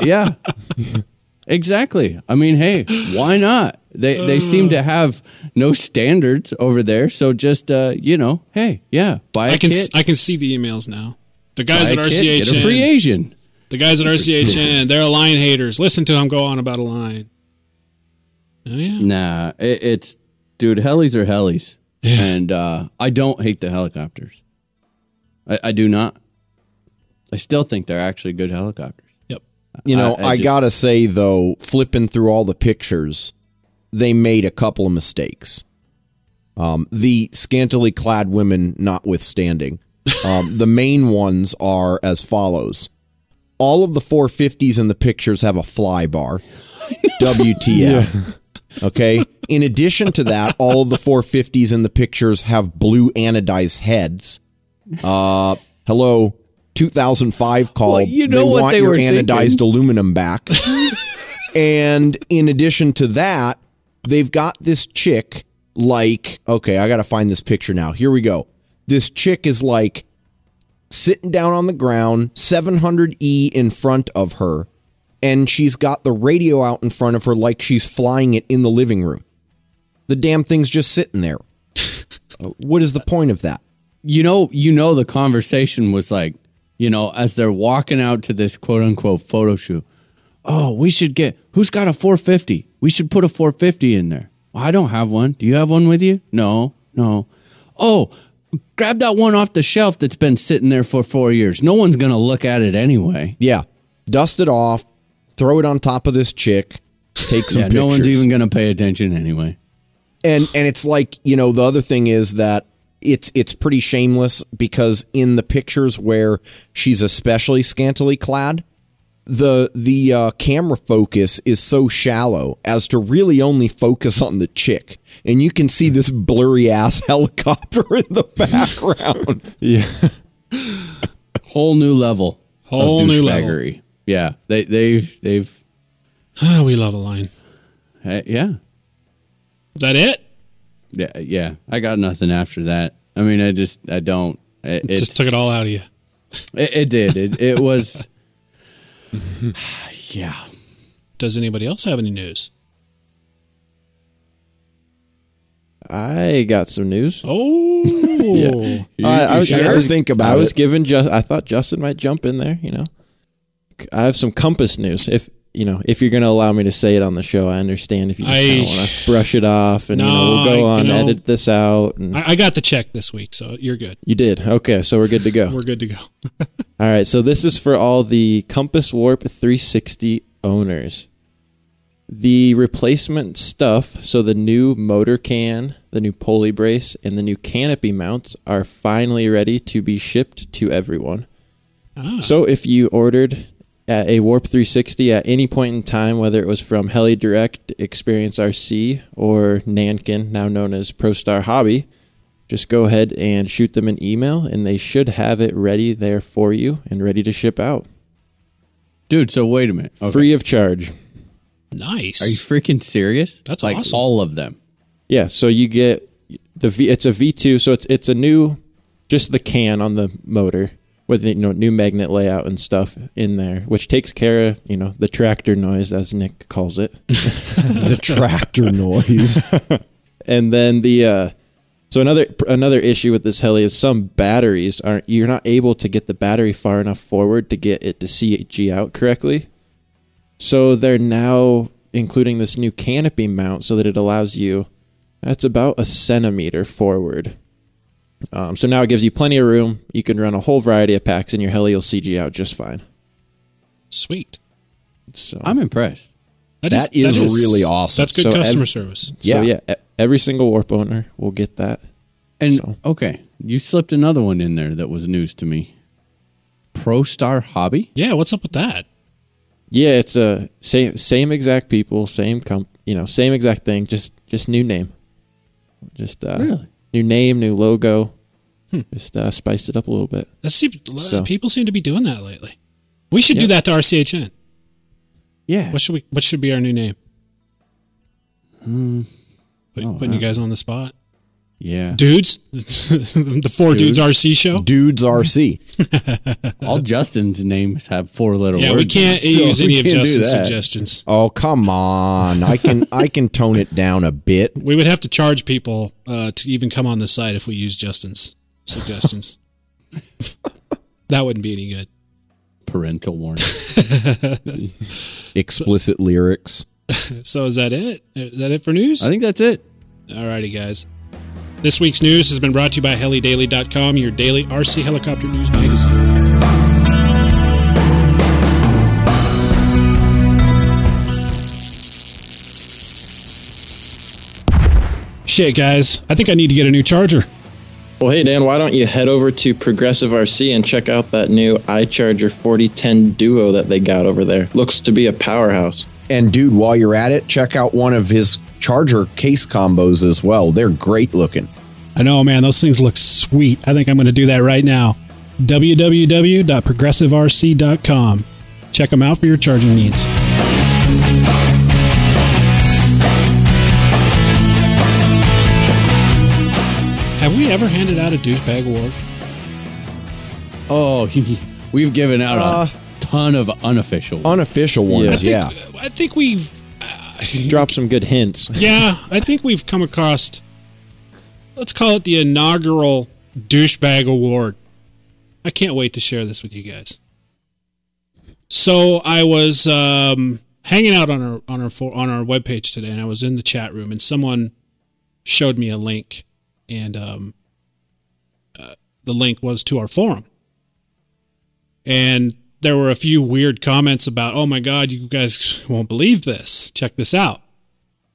Yeah. exactly. I mean, hey, why not? They they seem to have no standards over there, so just uh, you know, hey, yeah, buy a I can kit. I can see the emails now. The guys buy at a kit, get a free Asian. the guys at RCHN, they're line haters. Listen to them go on about Align. Oh yeah, Nah, it, it's dude, helis are helis, and uh, I don't hate the helicopters. I, I do not. I still think they're actually good helicopters. You know, I- I, I just- gotta say though, flipping through all the pictures, they made a couple of mistakes. Um, the scantily clad women notwithstanding, um, the main ones are as follows: all of the 450s in the pictures have a fly bar. WTF? Okay. In addition to that, all of the 450s in the pictures have blue anodized heads. Uh, hello, 2005 called. Well, you know what want they your were anodized thinking. aluminum back. and in addition to that, they've got this chick like, okay, I got to find this picture now. Here we go. This chick is like sitting down on the ground, 700E in front of her, and she's got the radio out in front of her like she's flying it in the living room. The damn thing's just sitting there. Uh, what is the point of that? you know, you know, the conversation was like, you know, as they're walking out to this quote unquote photo shoot. Oh, we should get who's got a 450? We should put a 450 in there. Well, I don't have one. Do you have one with you? No, no. Oh, grab that one off the shelf that's been sitting there for four years. No one's gonna look at it anyway. Yeah. Dust it off, throw it on top of this chick, take some yeah, pictures. no one's even gonna pay attention anyway. and and it's like you know the other thing is that it's it's pretty shameless because in the pictures where she's especially scantily clad the the uh, camera focus is so shallow as to really only focus on the chick and you can see this blurry ass helicopter in the background Yeah. Whole new level. Whole new level. Yeah, they they they've Oh, we love Align. uh, yeah Is that it? Yeah, yeah. I got nothing after that. I mean, I just, I don't. It, it's, Just took it all out of you. it, it did. It, it was. yeah. Does anybody else have any news? I got some news. Oh, I, I was, should I was think about I was it. given just. I thought Justin might jump in there. You know, I have some compass news. If you know, if you're going to allow me to say it on the show, I understand. If you just kind of want to brush it off, and you know, we'll go I- on know- edit this out. And I, I got the check this week, so you're good. you did okay, so we're good to go. We're good to go. All right, so this is for all the Compass Warp 360 owners. The replacement stuff, so the new motor can, the new pulley brace, and the new canopy mounts are finally ready to be shipped to everyone. Ah. So if you ordered at a Warp 360 at any point in time, whether it was from Heli Direct, Experience RC, or Nankin, now known as ProStar Hobby, just go ahead and shoot them an email, and they should have it ready there for you and ready to ship out, Dude, so wait a minute. Okay. free of charge. Nice. Are you freaking serious? That's like awesome. all of them. Yeah, so you get the V. It's a V2, so it's it's a new, just the can on the motor with you know new magnet layout and stuff in there, which takes care of you know the tractor noise as Nick calls it. the tractor noise and then the uh so another another issue with this heli is some batteries aren't you're not able to get the battery far enough forward to get it to CG out correctly. So they're now including this new canopy mount so that it allows you that's about a centimeter forward. Um, so now it gives you plenty of room. You can run a whole variety of packs, and your heli will CG out just fine. Sweet. So I'm impressed. That is really awesome. That's good So customer ev- service. so yeah. yeah, e- every single warp owner will get that. And So- okay, you slipped another one in there that was news to me. Pro Star Hobby? Yeah, what's up with that? Yeah, it's a same same exact people, same comp, you know, same exact thing, just just new name, just uh, Really? new name, new logo, just uh, spiced it up a little bit. That seems, So- people seem to be doing that lately. We should do that to RCHN. Yeah, What should we? What should be our new name? Put, Oh, putting you guys on the spot, Yeah. dudes. the four dudes RC show. dudes rc All Justin's names have four letter words. Yeah, we can't in it, so use any of Justin's suggestions. oh come on i can i can tone it down a bit We would have to charge people uh, to even come on the site if we use Justin's suggestions. that wouldn't be any good. Parental warning. Explicit so, lyrics. So is that it? Is that it for news? I think that's it. Alrighty, guys. This week's news has been brought to you by helidaily.com, your daily RC helicopter news magazine. Shit, guys. I think I need to get a new charger. Well, hey, Dan, why don't you head over to Progressive RC and check out that new iCharger 4010 Duo that they got over there? Looks to be a powerhouse. And dude, while you're at it, check out one of his charger case combos as well. They're great looking. I know, man. Those things look sweet. I think I'm going to do that right now. www.progressiverc.com. Check them out for your charging needs. We ever handed out a douchebag award? Oh, we've given out Uh, a ton of unofficial. ones. Unofficial ones, I think, yeah. I think we've. Drop some good hints. Yeah, I think we've come across. Let's call it the inaugural douchebag award. I can't wait to share this with you guys. So I was um, hanging out on our on our fo- on our webpage today, and I was in the chat room, and someone showed me a link, and um, uh, the link was to our forum, and there were a few weird comments about, "Oh my God, you guys won't believe this. Check this out."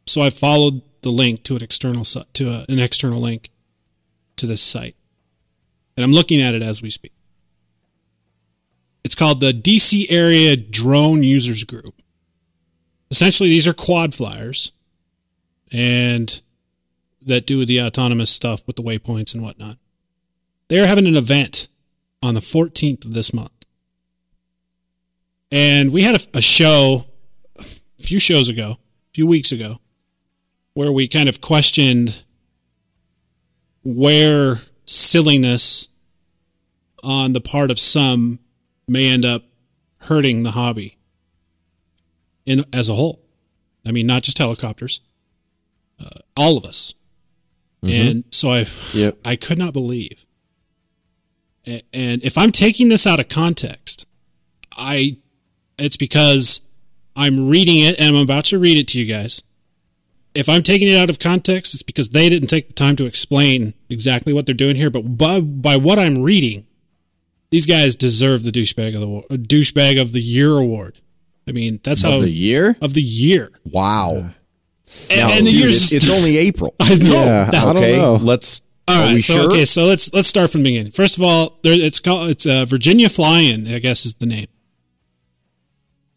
So I followed the link to an external to a, an external link to this site, and I'm looking at it as we speak. It's called the DC Area Drone Users Group. Essentially, these are quad flyers, and that do the autonomous stuff with the waypoints and whatnot. They are having an event on the 14th of this month, and we had a, a show a few shows ago, a few weeks ago, where we kind of questioned where silliness on the part of some may end up hurting the hobby in as a whole. I mean, not just helicopters, uh, all of us. Mm-hmm. And so I, Yep. I could not believe. And if I'm taking this out of context, I, it's because I'm reading it and I'm about to read it to you guys. If I'm taking it out of context, it's because they didn't take the time to explain exactly what they're doing here. But by, by what I'm reading, these guys deserve the douchebag of the wa- douchebag of the year award. I mean, that's how the year. of the year, Wow. And, Now, and the dude, year's it's, it's only April. I know. Yeah, that- okay, know. let's. all we so sure? okay, so let's let's start from the beginning. First of all, there, it's called it's uh, Virginia Flying, I guess is the name.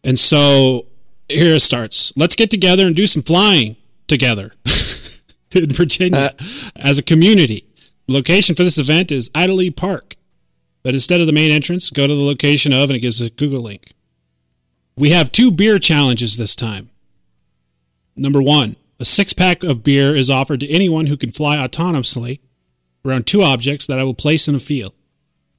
And so here it starts. Let's get together and do some flying together in Virginia as a community. The location for this event is Idley Park, but instead of the main entrance, go to the location of, and it gives a Google link. We have two beer challenges this time. Number one, a six pack of beer is offered to anyone who can fly autonomously around two objects that I will place in a field.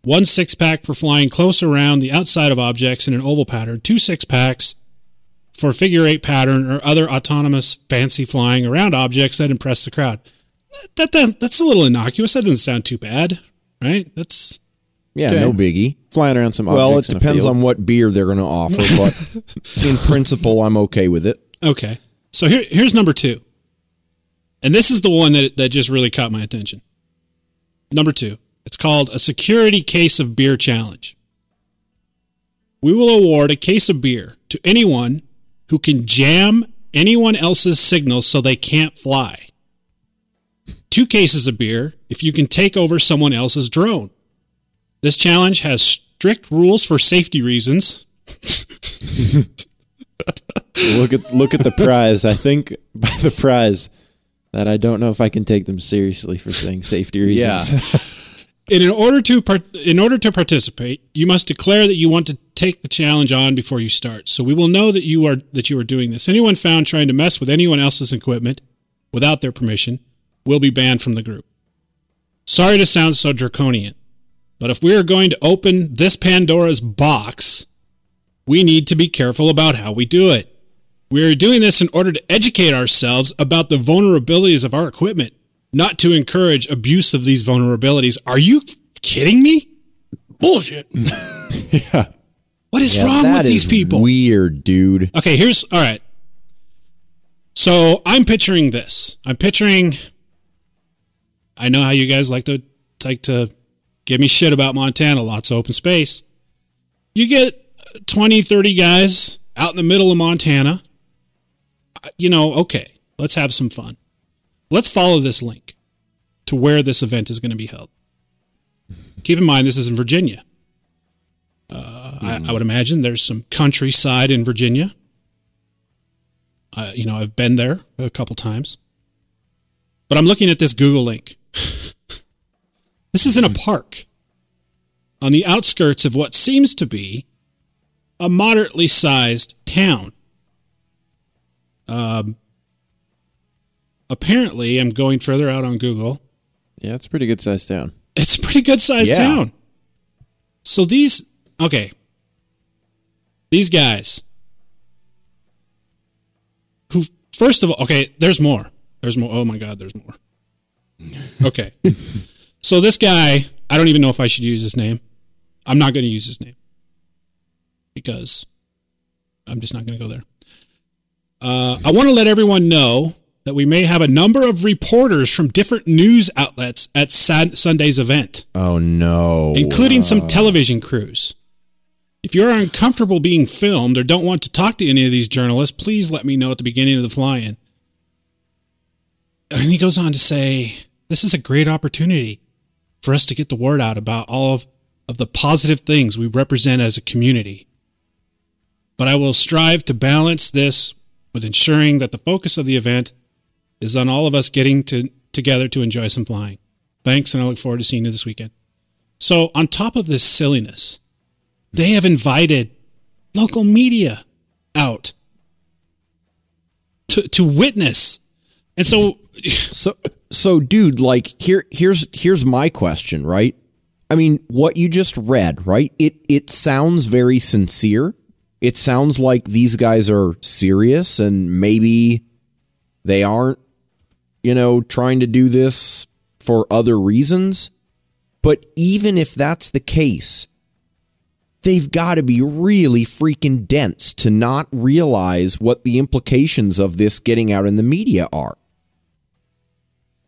One six pack for flying close around the outside of objects in an oval pattern, two six packs for figure eight pattern or other autonomous fancy flying around objects that impress the crowd. That, that that's a little innocuous. That doesn't sound too bad, right? That's Yeah, Okay. no biggie. Flying around some Well, it objects in a depends field. on what beer they're going to offer, but in principle, I'm okay with it. Okay. So here, here's number two. And this is the one that, that just really caught my attention. Number two. It's called a security case of beer challenge. We will award a case of beer to anyone who can jam anyone else's signals so they can't fly. Two cases of beer if you can take over someone else's drone. This challenge has strict rules for safety reasons. look at look at the prize. I think by the prize that I don't know if I can take them seriously for saying safety reasons. And in order to part- in order to participate, you must declare that you want to take the challenge on before you start. So we will know that you are that you are doing this. Anyone found trying to mess with anyone else's equipment without their permission will be banned from the group. Sorry to sound so draconian, but if we are going to open this Pandora's box, we need to be careful about how we do it. We are doing this in order to educate ourselves about the vulnerabilities of our equipment, not to encourage abuse of these vulnerabilities. Are you kidding me? Bullshit. yeah. What is Yeah, wrong that with these is people? Weird, dude. Okay, here's all right. So I'm picturing this. I'm picturing. I know how you guys like to like to give me shit about Montana. Lots of open space. You get 20, 30 guys out in the middle of Montana. You know, okay, let's have some fun. Let's follow this link to where this event is going to be held. Keep in mind, this is in Virginia. Uh, I, I would imagine there's some countryside in Virginia. Uh, you know, I've been there a couple times. But I'm looking at this Google link. this is in a park on the outskirts of what seems to be a moderately sized town. Um, apparently, I'm going further out on Google. Yeah, it's a pretty good sized town. It's a pretty good sized Yeah. town. So these, okay, these guys who, first of all, okay, there's more. There's more. Oh my God, there's more. Okay. so this guy, I don't even know if I should use his name. I'm not going to use his name because I'm just not going to go there. Uh, I want to let everyone know that we may have a number of reporters from different news outlets at Sad- Sunday's event Oh no. including some television crews. If you're uncomfortable being filmed or don't want to talk to any of these journalists, please let me know at the beginning of the fly in. And he goes on to say, This is a great opportunity for us to get the word out about all of, of the positive things we represent as a community. But I will strive to balance this with ensuring that the focus of the event is on all of us getting to, together to enjoy some flying. Thanks, and I look forward to seeing you this weekend. So, on top of this silliness, they have invited local media out to to witness. And so, So so dude, like here here's here's my question, right? I mean, what you just read, right? It it sounds very sincere. It sounds like these guys are serious and maybe they aren't, you know, trying to do this for other reasons. But even if that's the case, they've got to be really freaking dense to not realize what the implications of this getting out in the media are.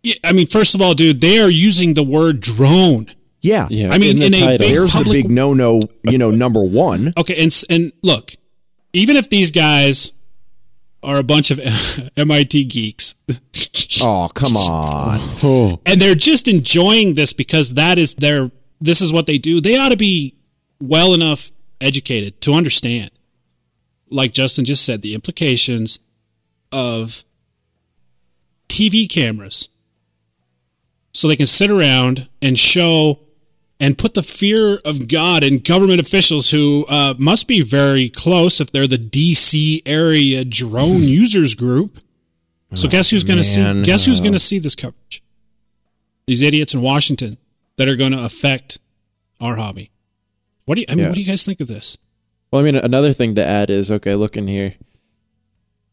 yeah, I mean, first of all, dude, they are using the word drone. Yeah. Yeah, I mean, the in a big There's the big no no, you know, number one. Okay, and and look, even if these guys are a bunch of MIT geeks, Oh, come on. Oh, and they're just enjoying this because that is their this is what they do they ought to be well enough educated to understand like justin just said the implications of tv cameras so they can sit around and show and put the fear of god in government officials who uh, must be very close if they're the dc area drone users group so guess who's going to see guess who's going to see this coverage these idiots in Washington that are going to affect our hobby. What do you? I mean, Yeah. what do you guys think of this? Well, I mean, another thing to add is okay. Look in here.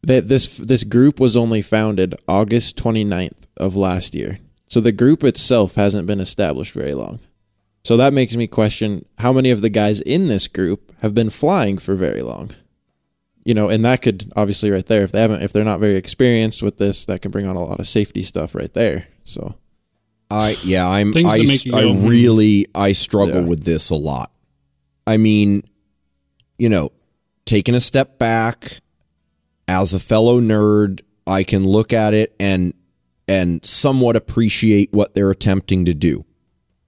That this this group was only founded August 29th of last year, so the group itself hasn't been established very long. So that makes me question how many of the guys in this group have been flying for very long. You know, and that could obviously right there if they haven't if they're not very experienced with this, that can bring on a lot of safety stuff right there. So I yeah, I'm Things I, that I hmm. really I struggle Yeah. with this a lot. I mean, you know, taking a step back as a fellow nerd, I can look at it and and somewhat appreciate what they're attempting to do.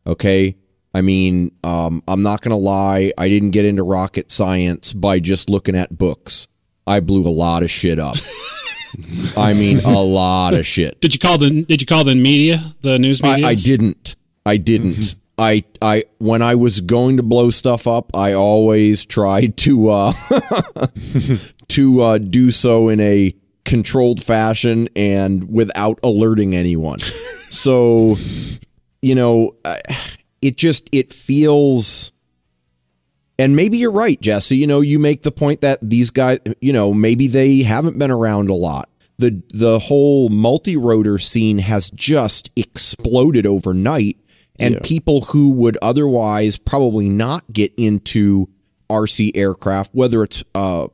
Okay? I mean, um, I'm not going to lie. I didn't get into rocket science by just looking at books. I blew a lot of shit up. I mean, a lot of shit. Did you call the Did you call the media the news I, media? I didn't. I didn't. I I when I was going to blow stuff up, I always tried to uh to uh do so in a controlled fashion and without alerting anyone. so, you know, I- it just it feels and maybe you're right, Jesse. You know, you make the point that these guys, you know, maybe they haven't been around a lot. The the whole multi-rotor scene has just exploded overnight and Yeah. people who would otherwise probably not get into RC aircraft, whether it's uh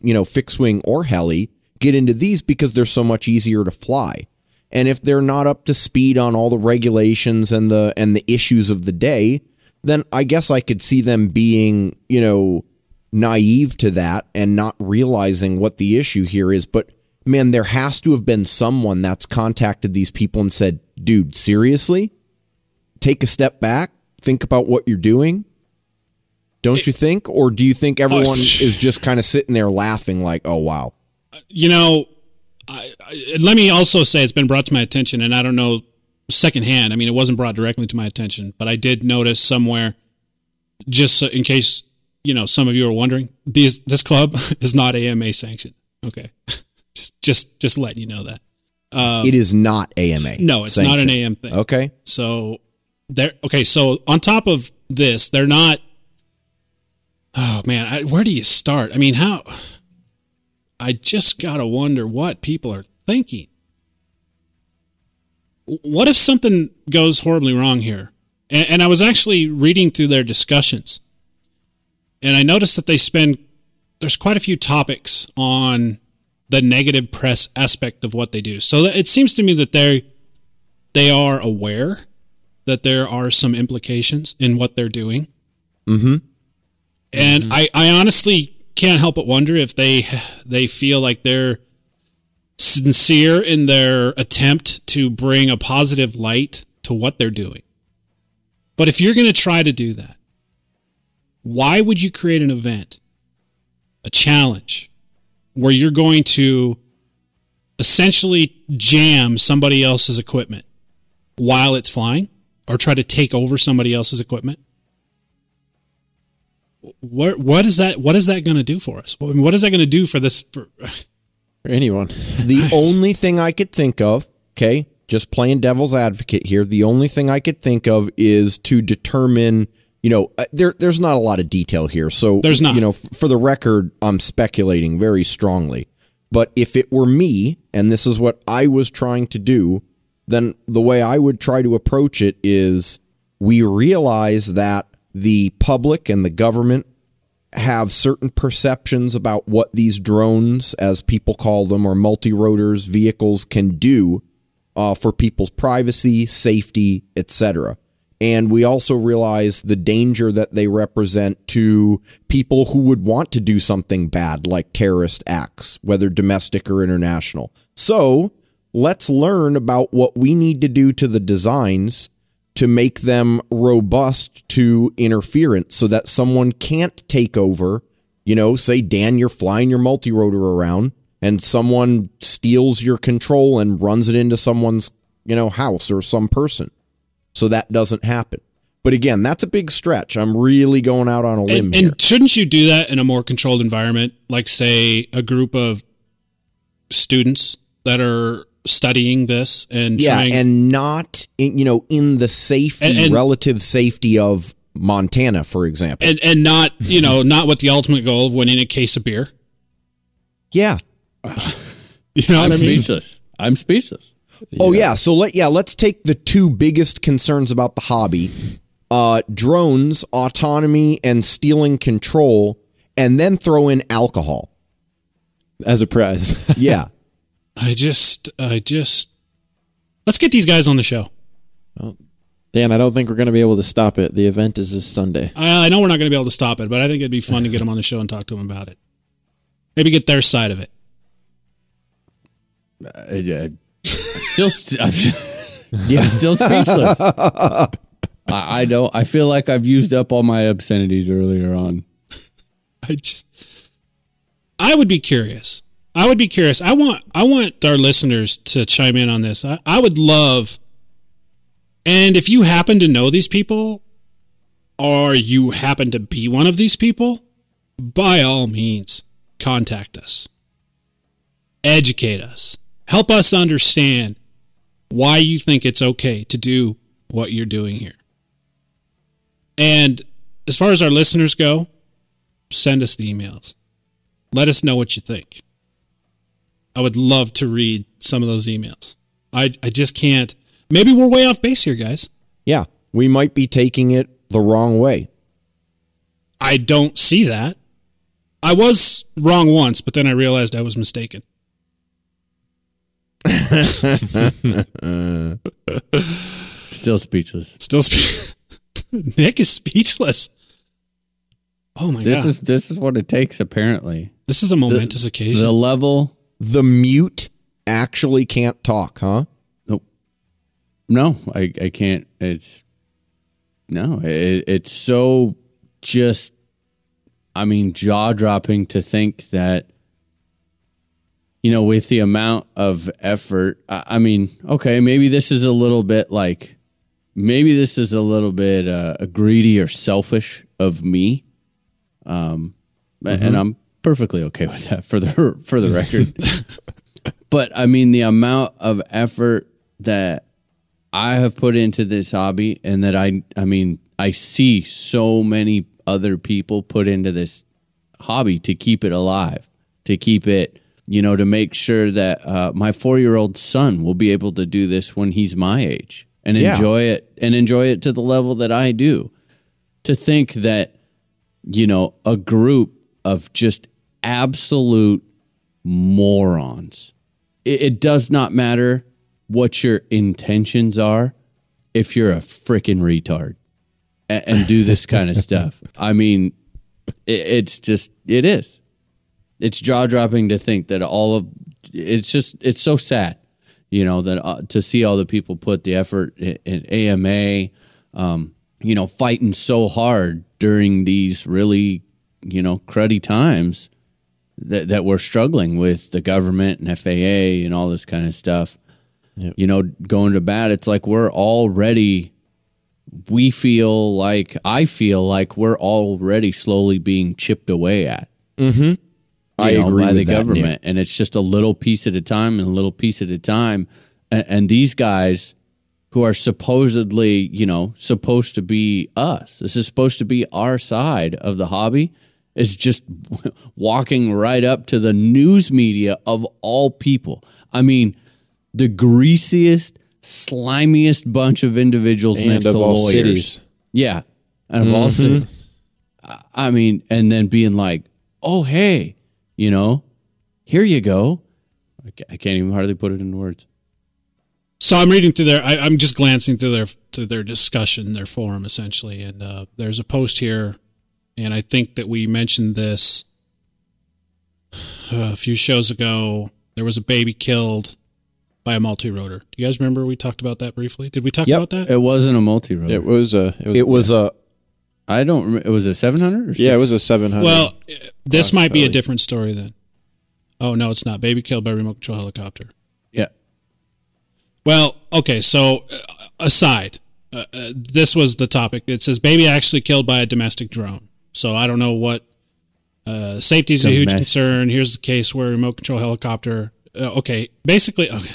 you know, fixed wing or heli, get into these because they're so much easier to fly. And if they're not up to speed on all the regulations and the and the issues of the day, then I guess I could see them being, you know, naive to that and not realizing what the issue here is. But man, there has to have been someone that's contacted these people and said, dude, seriously? Take a step back, think about what you're doing. Don't you think? Or do you think everyone oh, sh- is just kind of sitting there laughing like, oh, wow? you know, I, I, let me also say it's been brought to my attention, and I don't know secondhand. I mean, it wasn't brought directly to my attention, but I did notice somewhere, just in case you know some of you are wondering, these this club is not AMA sanctioned. Okay, just just just letting you know that. it is not AMA. Um, No, it's not an. AM thing. Okay. So they're okay. So on top of this, they're not. Oh man, I, where do you start? I mean, how? I just gotta wonder what people are thinking. What if something goes horribly wrong here? And, and I was actually reading through their discussions, and I noticed that they spend there's quite a few topics on the negative press aspect of what they do. So it seems to me that they they are aware that there are some implications in what they're doing. Mm-hmm. And I, I honestly can't help but wonder if they they feel like they're sincere in their attempt to bring a positive light to what they're doing. But if you're going to try to do that, why would you create an event, a challenge, where you're going to essentially jam somebody else's equipment while it's flying or try to take over somebody else's equipment? What what is that what is that going to do for us? I mean, what is that going to do for this for, or anyone. The only thing I could think of, okay, just playing devil's advocate here, the only thing I could think of is to determine, you know, uh, there there's not a lot of detail here. So There's not. you know, for the record, I'm speculating very strongly. But if it were me and this is what I was trying to do, then the way I would try to approach it is we realize that the public and the government have certain perceptions about what these drones, as people call them, or multi rotors vehicles can do uh, for people's privacy, safety, etc. And we also realize the danger that they represent to people who would want to do something bad, like terrorist acts, whether domestic or international. So let's learn about what we need to do to the designs to make them robust to interference so that someone can't take over. You know, say, Dan, you're flying your multi rotor around and someone steals your control and runs it into someone's, you know, house or some person. So that doesn't happen. But again, that's a big stretch. I'm really going out on a limb and, here. and shouldn't you do that in a more controlled environment, like say a group of students that are studying this and yeah, trying and not in, you know in the safety, And- and- relative safety of Montana, for example. and and not you know not with the ultimate goal of winning a case of beer. yeah. You know I'm what I mean? speechless. I'm speechless. Oh yeah, so let yeah, let's take the two biggest concerns about the hobby. Uh drones, autonomy and stealing control and then throw in alcohol. as a prize. Yeah. I just I just let's get these guys on the show. Dan, I don't think we're going to be able to stop it. The event is this Sunday. I, I know we're not going to be able to stop it, but I think it'd be fun to get them on the show and talk to them about it. Maybe get their side of it. Uh, I, I, still, st- I'm, Yeah. I'm still speechless. I, I don't. I feel like I've used up all my obscenities earlier on. I just I would be curious. I would be curious. I want I want our listeners to chime in on this. I, I would love and if you happen to know these people or you happen to be one of these people, by all means, contact us. Educate us. Help us understand why you think it's okay to do what you're doing here. And as far as our listeners go, send us the emails. Let us know what you think. I would love to read some of those emails. I I just can't. Maybe we're way off base here, guys. Yeah. We might be taking it the wrong way. I don't see that. I was wrong once, but then I realized I was mistaken. Still speechless. Still, spe- Nick is speechless. Oh my This god, is this is what it takes. Apparently, this is a momentous the occasion. The level the mute actually can't talk, huh? Nope. No, I, I can't. It's no, it, it's so just, I mean, jaw dropping to think that, you know, with the amount of effort, I, I mean, okay, maybe this is a little bit like, maybe this is a little bit uh, greedy or selfish of me. Um, and I'm perfectly okay with that for the for the record. but I mean, the amount of effort that I have put into this hobby, and that I, I mean, I see so many other people put into this hobby to keep it alive, to keep it, you know, to make sure that uh, my four year old son will be able to do this when he's my age and Yeah. enjoy it and enjoy it to the level that I do. To think that, you know, a group of just absolute morons. It, it does not matter what your intentions are if you're a freaking retard and, and do this kind of stuff. I mean, it, it's just, it is. It's jaw dropping to think that all of it's just, it's so sad, you know, that uh, to see all the people put the effort in, in AMA, um, you know, fighting so hard during these really, you know, cruddy times that, that we're struggling with the government and FAA and all this kind of stuff. You know, going to bat, it's like we're already, we feel like, I feel like we're already slowly being chipped away at. Mm-hmm. I know, agree by with the government, and it's just a little piece at a time and a little piece at a time. And, and these guys who are supposedly, you know, supposed to be us. This is supposed to be our side of the hobby. Is just walking right up to the news media of all people. I mean, the greasiest, slimiest bunch of individuals And next of to all lawyers. cities. Yeah, and of all cities. I- I mean, and then being like, "Oh, hey, you know, here you go." I can't even hardly put it in words. So I'm reading through their. I, I'm just glancing through their through their discussion, their forum essentially, and uh, there's a post here, and I think that we mentioned this uh, a few shows ago. There was a baby killed by a multi-rotor. Do you guys remember we talked about that briefly? Did we talk Yep. about that? It wasn't a multi road. It was a. It was, It was a I don't. Remember, it was a seven hundred. Yeah, it was a 700. Well, uh, this Cross might be a different story then. Oh no, it's not. Baby killed by remote control helicopter. Yeah. Well, okay. So, uh, aside, uh, uh, this was the topic. It says baby actually killed by a domestic drone. So I don't know what. Uh, safety is a huge Domestic. concern. Here's the case where remote control helicopter. Uh, okay, basically, okay.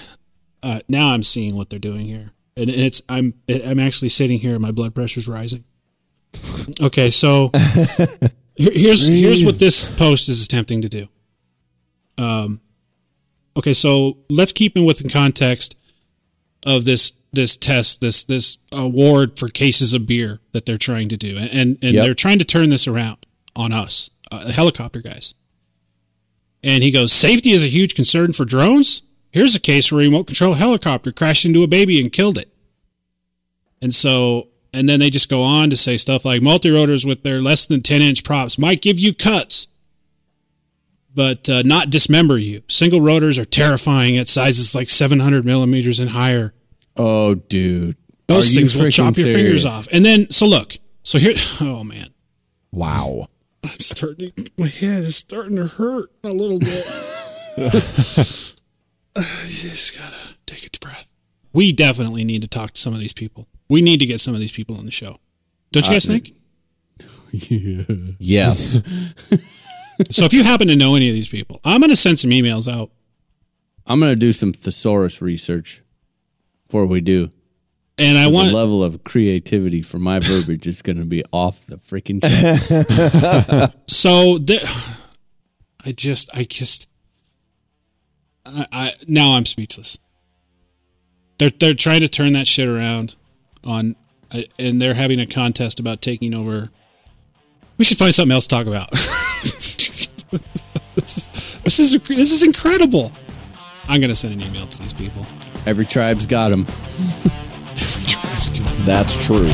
Uh, now I'm seeing what they're doing here, and it's I'm I'm actually sitting here. and My blood pressure's rising. Okay, so here- here's here's what this post is attempting to do. Um, okay, so let's keep in with the context of this this test, this this award for cases of beer that they're trying to do, and and, and Yep. they're trying to turn this around on us, uh, helicopter guys. And he goes, safety is a huge concern for drones. Here's a case where a remote control helicopter crashed into a baby and killed it. And so, and then they just go on to say stuff like multi rotors with their less than 10 inch props might give you cuts, but uh, not dismember you. Single rotors are terrifying at sizes like 700 millimeters and higher. Oh, dude. Those Are things will chop your fingers off. And then, so look, so here, oh man, wow. I'm starting, my head is starting to hurt a little bit. you just gotta take a deep breath. We definitely need to talk to some of these people. We need to get some of these people on the show. Don't you guys uh, think? Yeah. Yes. So if you happen to know any of these people, I'm going to send some emails out. I'm gonna do some thesaurus research before we do. And I the want level of creativity for my verbiage is going to be off the freaking chart. so there I just I just I, I now I'm speechless. They're they're trying to turn that shit around on uh, and they're having a contest about taking over we should find something else to talk about. this, is, this is this is incredible. I'm going to send an email to these people. Every tribe's got them. That's true.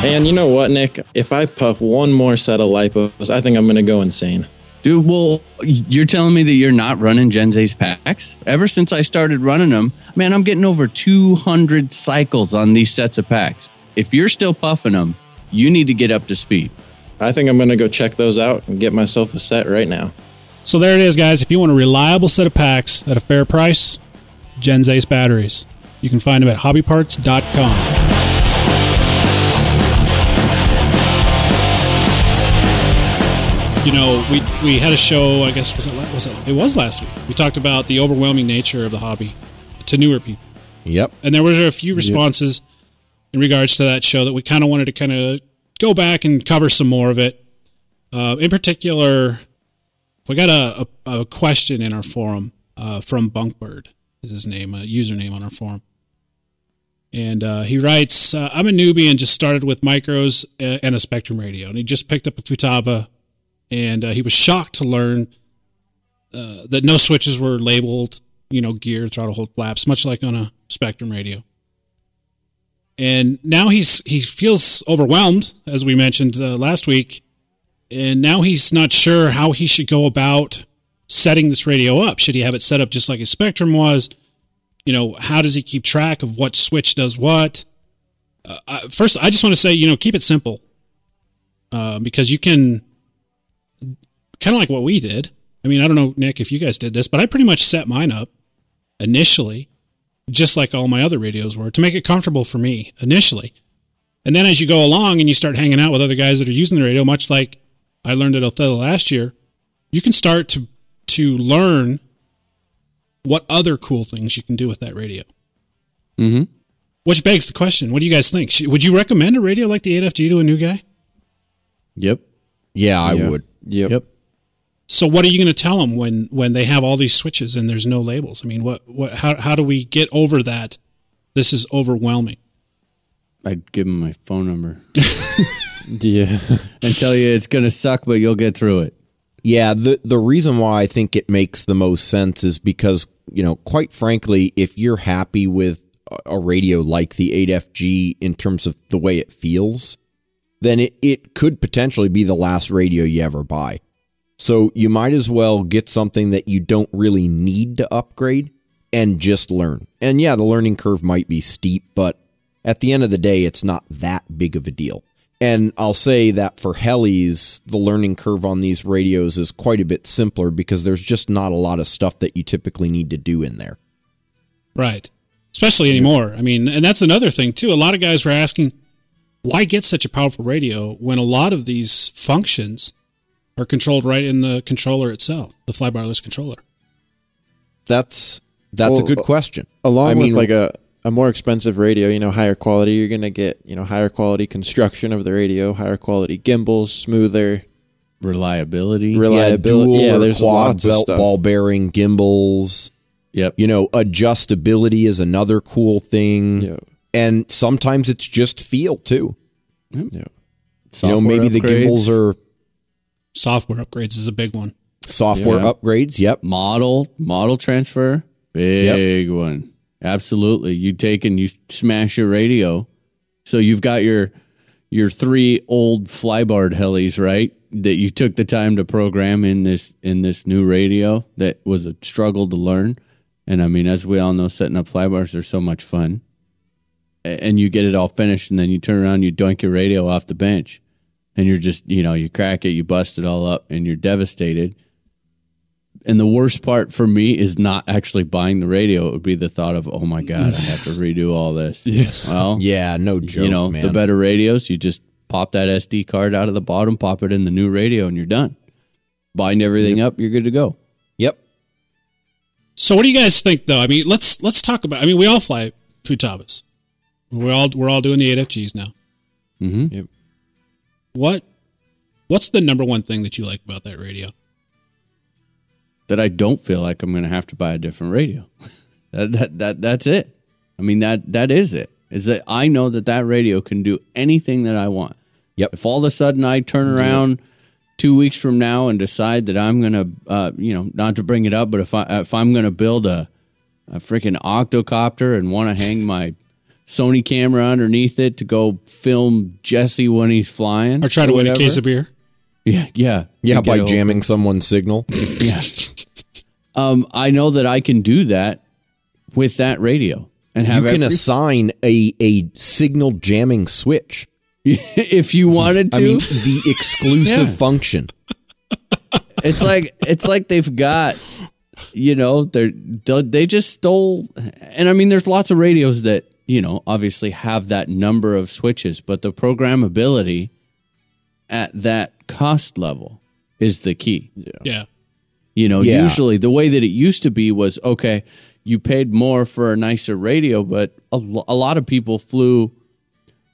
And you know what, Nick? If I puff one more set of lipos, I think I'm going to go insane. Dude, well, you're telling me that you're not running Gens Ace packs? Ever since I started running them, man, I'm getting over 200 cycles on these sets of packs. If you're still puffing them, you need to get up to speed. I think I'm going to go check those out and get myself a set right now. So there it is, guys. If you want a reliable set of packs at a fair price, Gens Ace batteries. You can find them at hobbyparts.com. You know, we we had a show. I guess was it was it it was last week. We talked about the overwhelming nature of the hobby to newer people. Yep. And there were a few responses in regards to that show that we kind of wanted to kind of go back and cover some more of it. Uh, in particular, we got a, a, a question in our forum uh, from Bunkbird, is his name, a username on our forum. And uh, he writes, uh, I'm a newbie and just started with micros and a Spektrum radio. And he just picked up a Futaba and uh, he was shocked to learn uh, that no switches were labeled, you know, gear, throttle hold flaps, much like on a Spektrum radio. And now he's he feels overwhelmed, as we mentioned uh, last week, and now he's not sure how he should go about setting this radio up. Should he have it set up just like a Spektrum was? You know, how does he keep track of what switch does what? Uh, first, I just want to say, you know, keep it simple uh, because you can kind of like what we did. I mean, I don't know, Nick, if you guys did this, but I pretty much set mine up initially, just like all my other radios were, to make it comfortable for me initially. And then as you go along and you start hanging out with other guys that are using the radio, much like I learned at Othello last year, you can start to to learn what other cool things you can do with that radio. Mm-hmm. Which begs the question: What do you guys think? Would you recommend a radio like the 8FG to a new guy? Yep. Yeah, I Yep. would. Yep. Yep. So what are you going to tell them when when they have all these switches and there's no labels? I mean, what what how how do we get over that? This is overwhelming. I'd give them my phone number Yeah. and tell you it's going to suck, but you'll get through it. Yeah, the the reason why I think it makes the most sense is because, you know, quite frankly, if you're happy with a- a radio like the 8FG in terms of the way it feels, then it, it could potentially be the last radio you ever buy. So you might as well get something that you don't really need to upgrade and just learn. And yeah, the learning curve might be steep, but at the end of the day, it's not that big of a deal. And I'll say that for helis, the learning curve on these radios is quite a bit simpler because there's just not a lot of stuff that you typically need to do in there. Right. Especially anymore. I mean, and that's another thing too. A lot of guys were asking, why get such a powerful radio when a lot of these functions are controlled right in the controller itself, the fly flybarless controller. That's that's Well, a good question. Along I mean, like a, a more expensive radio, you know, higher quality, you're going to get, you know, higher quality construction of the radio, higher quality gimbals, smoother Reliability. Rel- yeah, reliability- dual yeah, there's quad lots of belt stuff. ball bearing gimbals. yep. You know, adjustability is another cool thing. Yeah. And sometimes it's just feel too. Yeah. you know, Software maybe the gimbals are Software upgrades is a big one. software Yeah. upgrades. Yep. model model transfer. Big one. Absolutely. You take and you smash your radio. So you've got your your three old flybarred helis, right? That you took the time to program in this in this new radio that was a struggle to learn. And I mean, as we all know, setting up flybars are so much fun. And you get it all finished, and then you turn around, you doink your radio off the bench, and you're just, you know, you crack it, you bust it all up, and you're devastated. And the worst part for me is not actually buying the radio. It would be the thought of, oh my god, I have to redo all this. Yes. Well, Yeah, no joke, you know, man. the better radios, you just pop that SD card out of the bottom, pop it in the new radio, and you're done. Bind everything up, you're good to go. Yep. So what do you guys think though? I mean, let's let's talk about I mean, we all fly Futabas. We're all we're all doing the 8FGs now. Mm-hmm. What what's the number one thing that you like about that radio? That I don't feel like I'm going to have to buy a different radio. that, that that that's it. I mean that that is it. Is that I know that that radio can do anything that I want. Yep. If all of a sudden I turn around two weeks from now and decide that I'm gonna, uh, you know, not to bring it up, but if I if I'm gonna build a a freaking octocopter and want to hang my Sony camera underneath it to go film Jesse when he's flying, Or try to win a case of beer. Yeah, yeah, Yeah, by jamming someone's signal. Yes. um, I know that I can do that with that radio and have you can every- assign a a signal jamming switch. if you wanted to. I mean, the exclusive Yeah. function. it's like it's like they've got you know they're they they just stole and i mean there's lots of radios that you know obviously have that number of switches but the programmability at that cost level is the key Yeah. you know Yeah. usually the way that it used to be was okay you paid more for a nicer radio but a, lo- a lot of people flew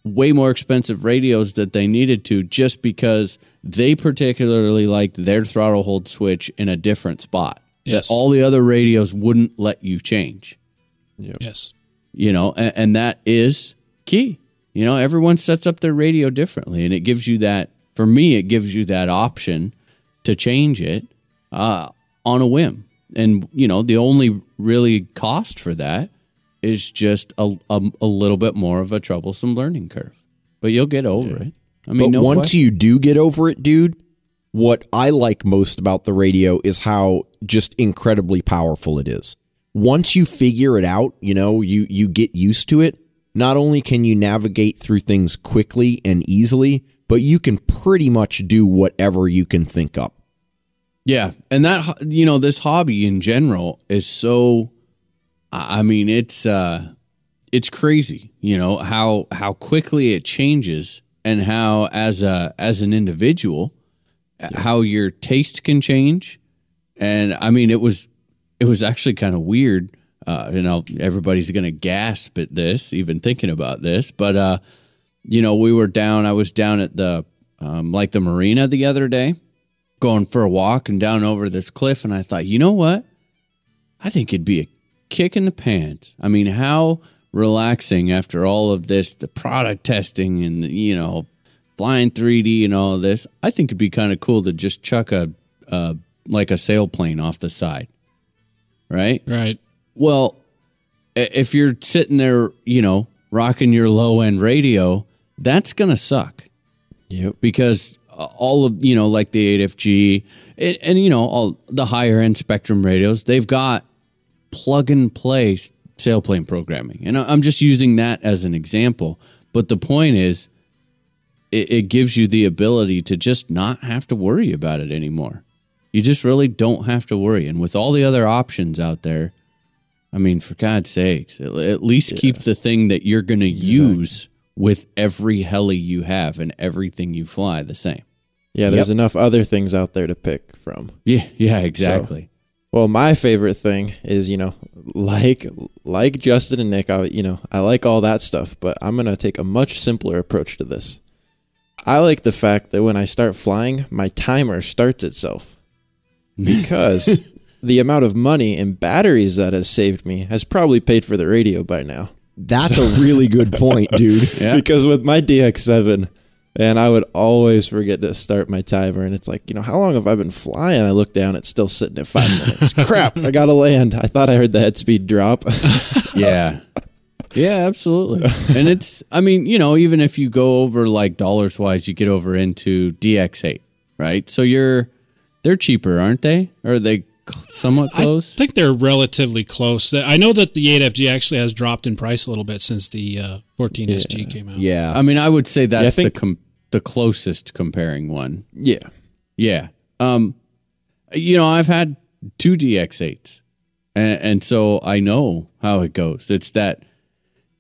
way more expensive radios that they needed to just because they particularly liked their throttle hold switch in a different spot Yes. that all the other radios wouldn't let you change Yes. You know and, and that is key. You know everyone sets up their radio differently and it gives you that for me it gives you that option to change it uh, on a whim. And you know the only really cost for that is just a, a, a little bit more of a troublesome learning curve. But you'll get over it. I mean But no once question. you do get over it, dude, what I like most about the radio is how just incredibly powerful it is. Once you figure it out, you know, you you get used to it, not only can you navigate through things quickly and easily, but you can pretty much do whatever you can think up. Yeah, and that you know this hobby in general is so. I I mean, it's uh, it's crazy. You know how how quickly it changes, and how as a as an individual, how your taste can change. And I mean, it was it was actually kind of weird. Uh, you know, everybody's gonna gasp at this, even thinking about this. But uh, you know, we were down. I was down at the um, like the marina the other day going for a walk and down over this cliff and I thought, you know what? I think it'd be a kick in the pants. I mean, how relaxing after all of this, the product testing and you know, flying 3D and all of this. I think it'd be kind of cool to just chuck a uh, like a sailplane off the side, right? Right. Well, if you're sitting there, you know, rocking your low end radio, that's gonna suck Yep. because uh, all of you know like the 8fg and, and you know all the higher end spektrum radios they've got plug and play sailplane programming and I- i'm just using that as an example but the point is it, it gives you the ability to just not have to worry about it anymore you just really don't have to worry and with all the other options out there i mean for god's sakes at, at least keep the thing that you're going to use with every heli you have and everything you fly the same Yeah, there's enough other things out there to pick from. yeah yeah exactly Well, my favorite thing is, you know, like like Justin and Nick, I you know, I like all that stuff, but I'm going to take a much simpler approach to this. I like the fact that when I start flying, my timer starts itself. Because the amount of money and batteries that has saved me has probably paid for the radio by now. That's a really good point, dude. Yeah. Because with my DX7, and I would always forget to start my timer, and it's like, you know, how long have I been flying? I look down, it's still sitting at five minutes. Crap, I gotta land. I thought I heard the head speed drop. yeah yeah absolutely and it's i mean you know even if you go over like dollars wise you get over into dx8 right so you're they're cheaper aren't they or are they somewhat close I think they're relatively close. I know that the 8FG actually has dropped in price a little bit since the uh, 14SG came out. yeah i mean i would say that's think- the com- the closest comparing one yeah. Yeah. Um, you know, I've had two DX8s, and, and so I know how it goes. It's that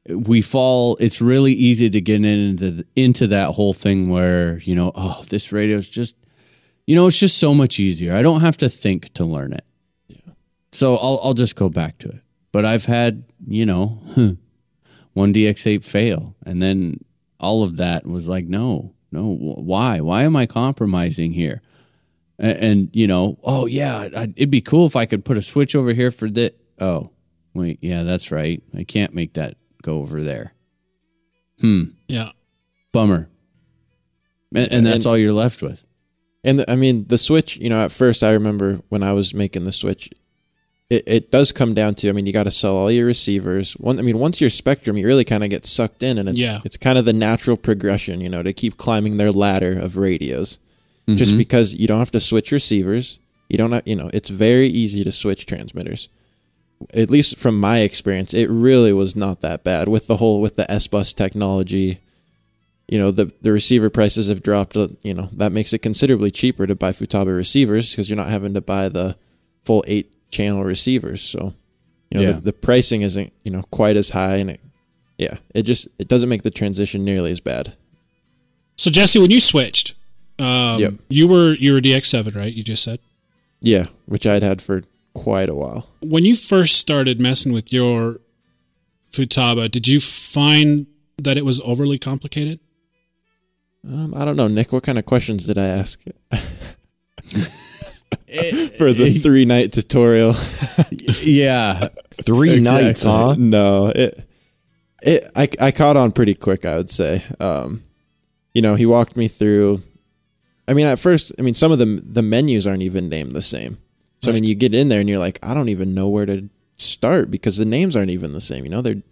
we fall. It's really easy to get into into that whole thing where you know, oh, this radio is just, you know, it's just so much easier. I don't have to think to learn it. Yeah. So I'll I'll just go back to it. But I've had you know, one DX8 fail, and then all of that was like, no, no, why? Why am I compromising here? And, and you know, oh yeah, it'd be cool if I could put a switch over here for that. Oh, wait, yeah, that's right. I can't make that go over there. Hmm, Yeah. bummer. And, and that's And- all you're left with. And the, I mean, the switch, you know, at first I remember when I was making the switch, it, it does come down to I mean you got to sell all your receivers. One I mean once your spektrum you really kind of get sucked in and it's Yeah. it's kind of the natural progression, you know, to keep climbing their ladder of radios. Just mm-hmm. because you don't have to switch receivers, you don't have, you know, it's very easy to switch transmitters. At least from my experience, it really was not that bad with the whole with the S bus technology. You know, the the receiver prices have dropped, uh, you know, that makes it considerably cheaper to buy Futaba receivers because you're not having to buy the full 8 channel receivers. So, you know, Yeah. the, the pricing isn't, you know, quite as high and it yeah, it just it doesn't make the transition nearly as bad. So Jesse, when you switched, um, Yep. you were you were DX7, right? You just said Yeah, which I'd had for quite a while. when you first started messing with your Futaba, did you find that it was overly complicated? Um, I don't know, Nick. What kind of questions did I ask for the three night tutorial? yeah. Three Exactly. nights, huh? no, it it I I caught on pretty quick. I would say. Um, you know, he walked me through. I mean, at first, I mean, some of the the menus aren't even named the same. So I mean, you get in there and you're like, I don't even know where to start because the names aren't even the same. You know, they're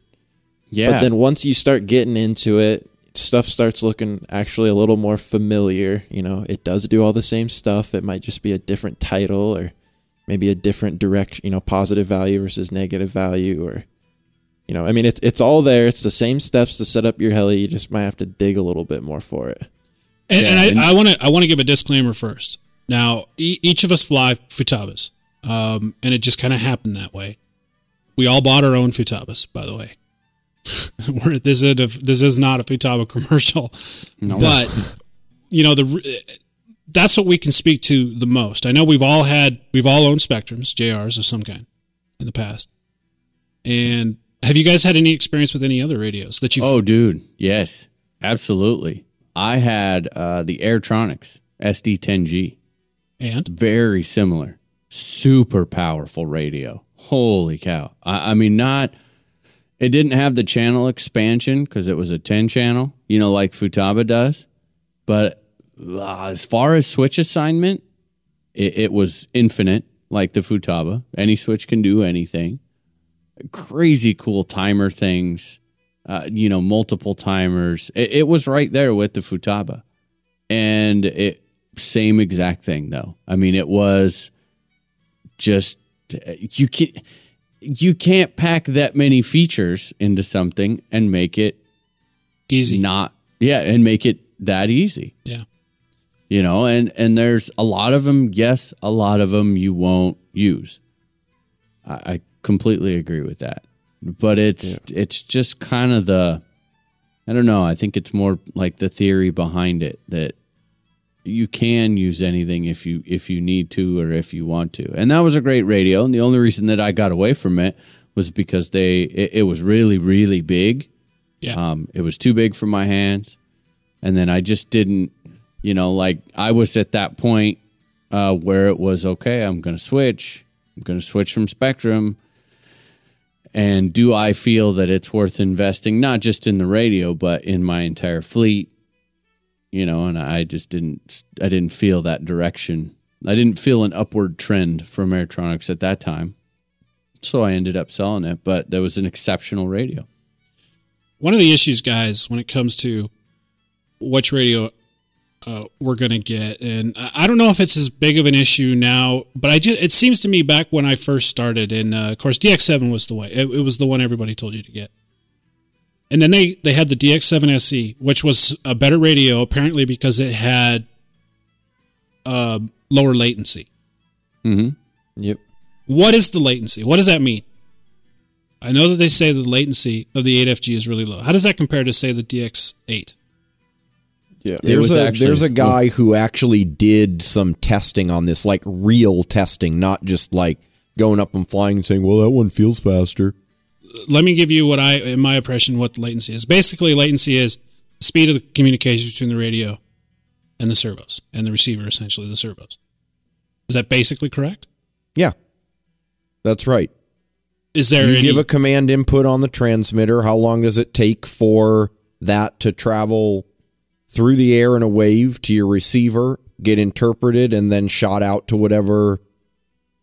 Yeah. But then once you start getting into it, stuff starts looking actually a little more familiar. You know, it does do all the same stuff. It might just be a different title or maybe a different direction, you know, positive value versus negative value or you know, I mean it's it's all there. It's the same steps to set up your heli. You just might have to dig a little bit more for it. And, Yeah, and and- I want to I want to give a disclaimer first. Now, e- each of us fly futabas, um, and it just kind of happened that way. We all bought our own futabas, by the way. This is a, this is not a futaba commercial, but you know the that's what we can speak to the most. I know we've all had we've all owned spektrums, JRs of some kind, in the past. And have you guys had any experience with any other radios that you? Oh, dude. Yes, absolutely. I had uh, the Airtronics SD10G. and Very similar. Super powerful radio. Holy cow. I, I mean, not. It didn't have the channel expansion because it was a 10 channel, you know, like Futaba does. But uh, as far as switch assignment, it, it was infinite, like the Futaba. Any switch can do anything. Crazy cool timer things, uh, you know, multiple timers. It, it was right there with the Futaba. And it, same exact thing though. I mean, it was just, you can't, you can't pack that many features into something and make it easy, not, yeah, and make it that easy. Yeah. you know and and there's a lot of them yes a lot of them you won't use. I, I completely agree with that. But it's it's just kind of the i don't know i think it's more like the theory behind it that you can use anything if you if you need to or if you want to and that was a great radio and the only reason that i got away from it was because they it, it was really really big Yeah. um, it was too big for my hands, and then I just didn't, you know, like I was at that point uh, where it was okay. I'm going to switch. I'm going to switch from Spektrum. And do I feel that it's worth investing not just in the radio but in my entire fleet? You know, and I just didn't. I didn't feel that direction. I didn't feel an upward trend from Airtronics at that time, so I ended up selling it. But there was an exceptional radio. one of the issues, guys, when it comes to which radio uh, we're going to get, and I I don't know if it's as big of an issue now, but I just, it seems to me back when I first started, and uh, of course DX7 was the way. It, it was the one everybody told you to get. And then they, they had the DX7 SE, which was a better radio apparently because it had uh, lower latency. Mm-hmm. Yep. What is the latency? What does that mean? I know that they say the latency of the 8FG is really low. How does that compare to say the DX8? Yeah. It There's was a actually- there's a guy who actually did some testing on this, like real testing, not just like going up and flying and saying, "Well, that one feels faster." Let me give you what I, in my impression, what latency is. Basically, latency is speed of the communication between the radio and the servos, and the receiver, essentially the servos. Is that basically correct? Yeah, that's right. Is there you any? give a command input on the transmitter. How long does it take for that to travel through the air in a wave to your receiver, get interpreted, and then shot out to whatever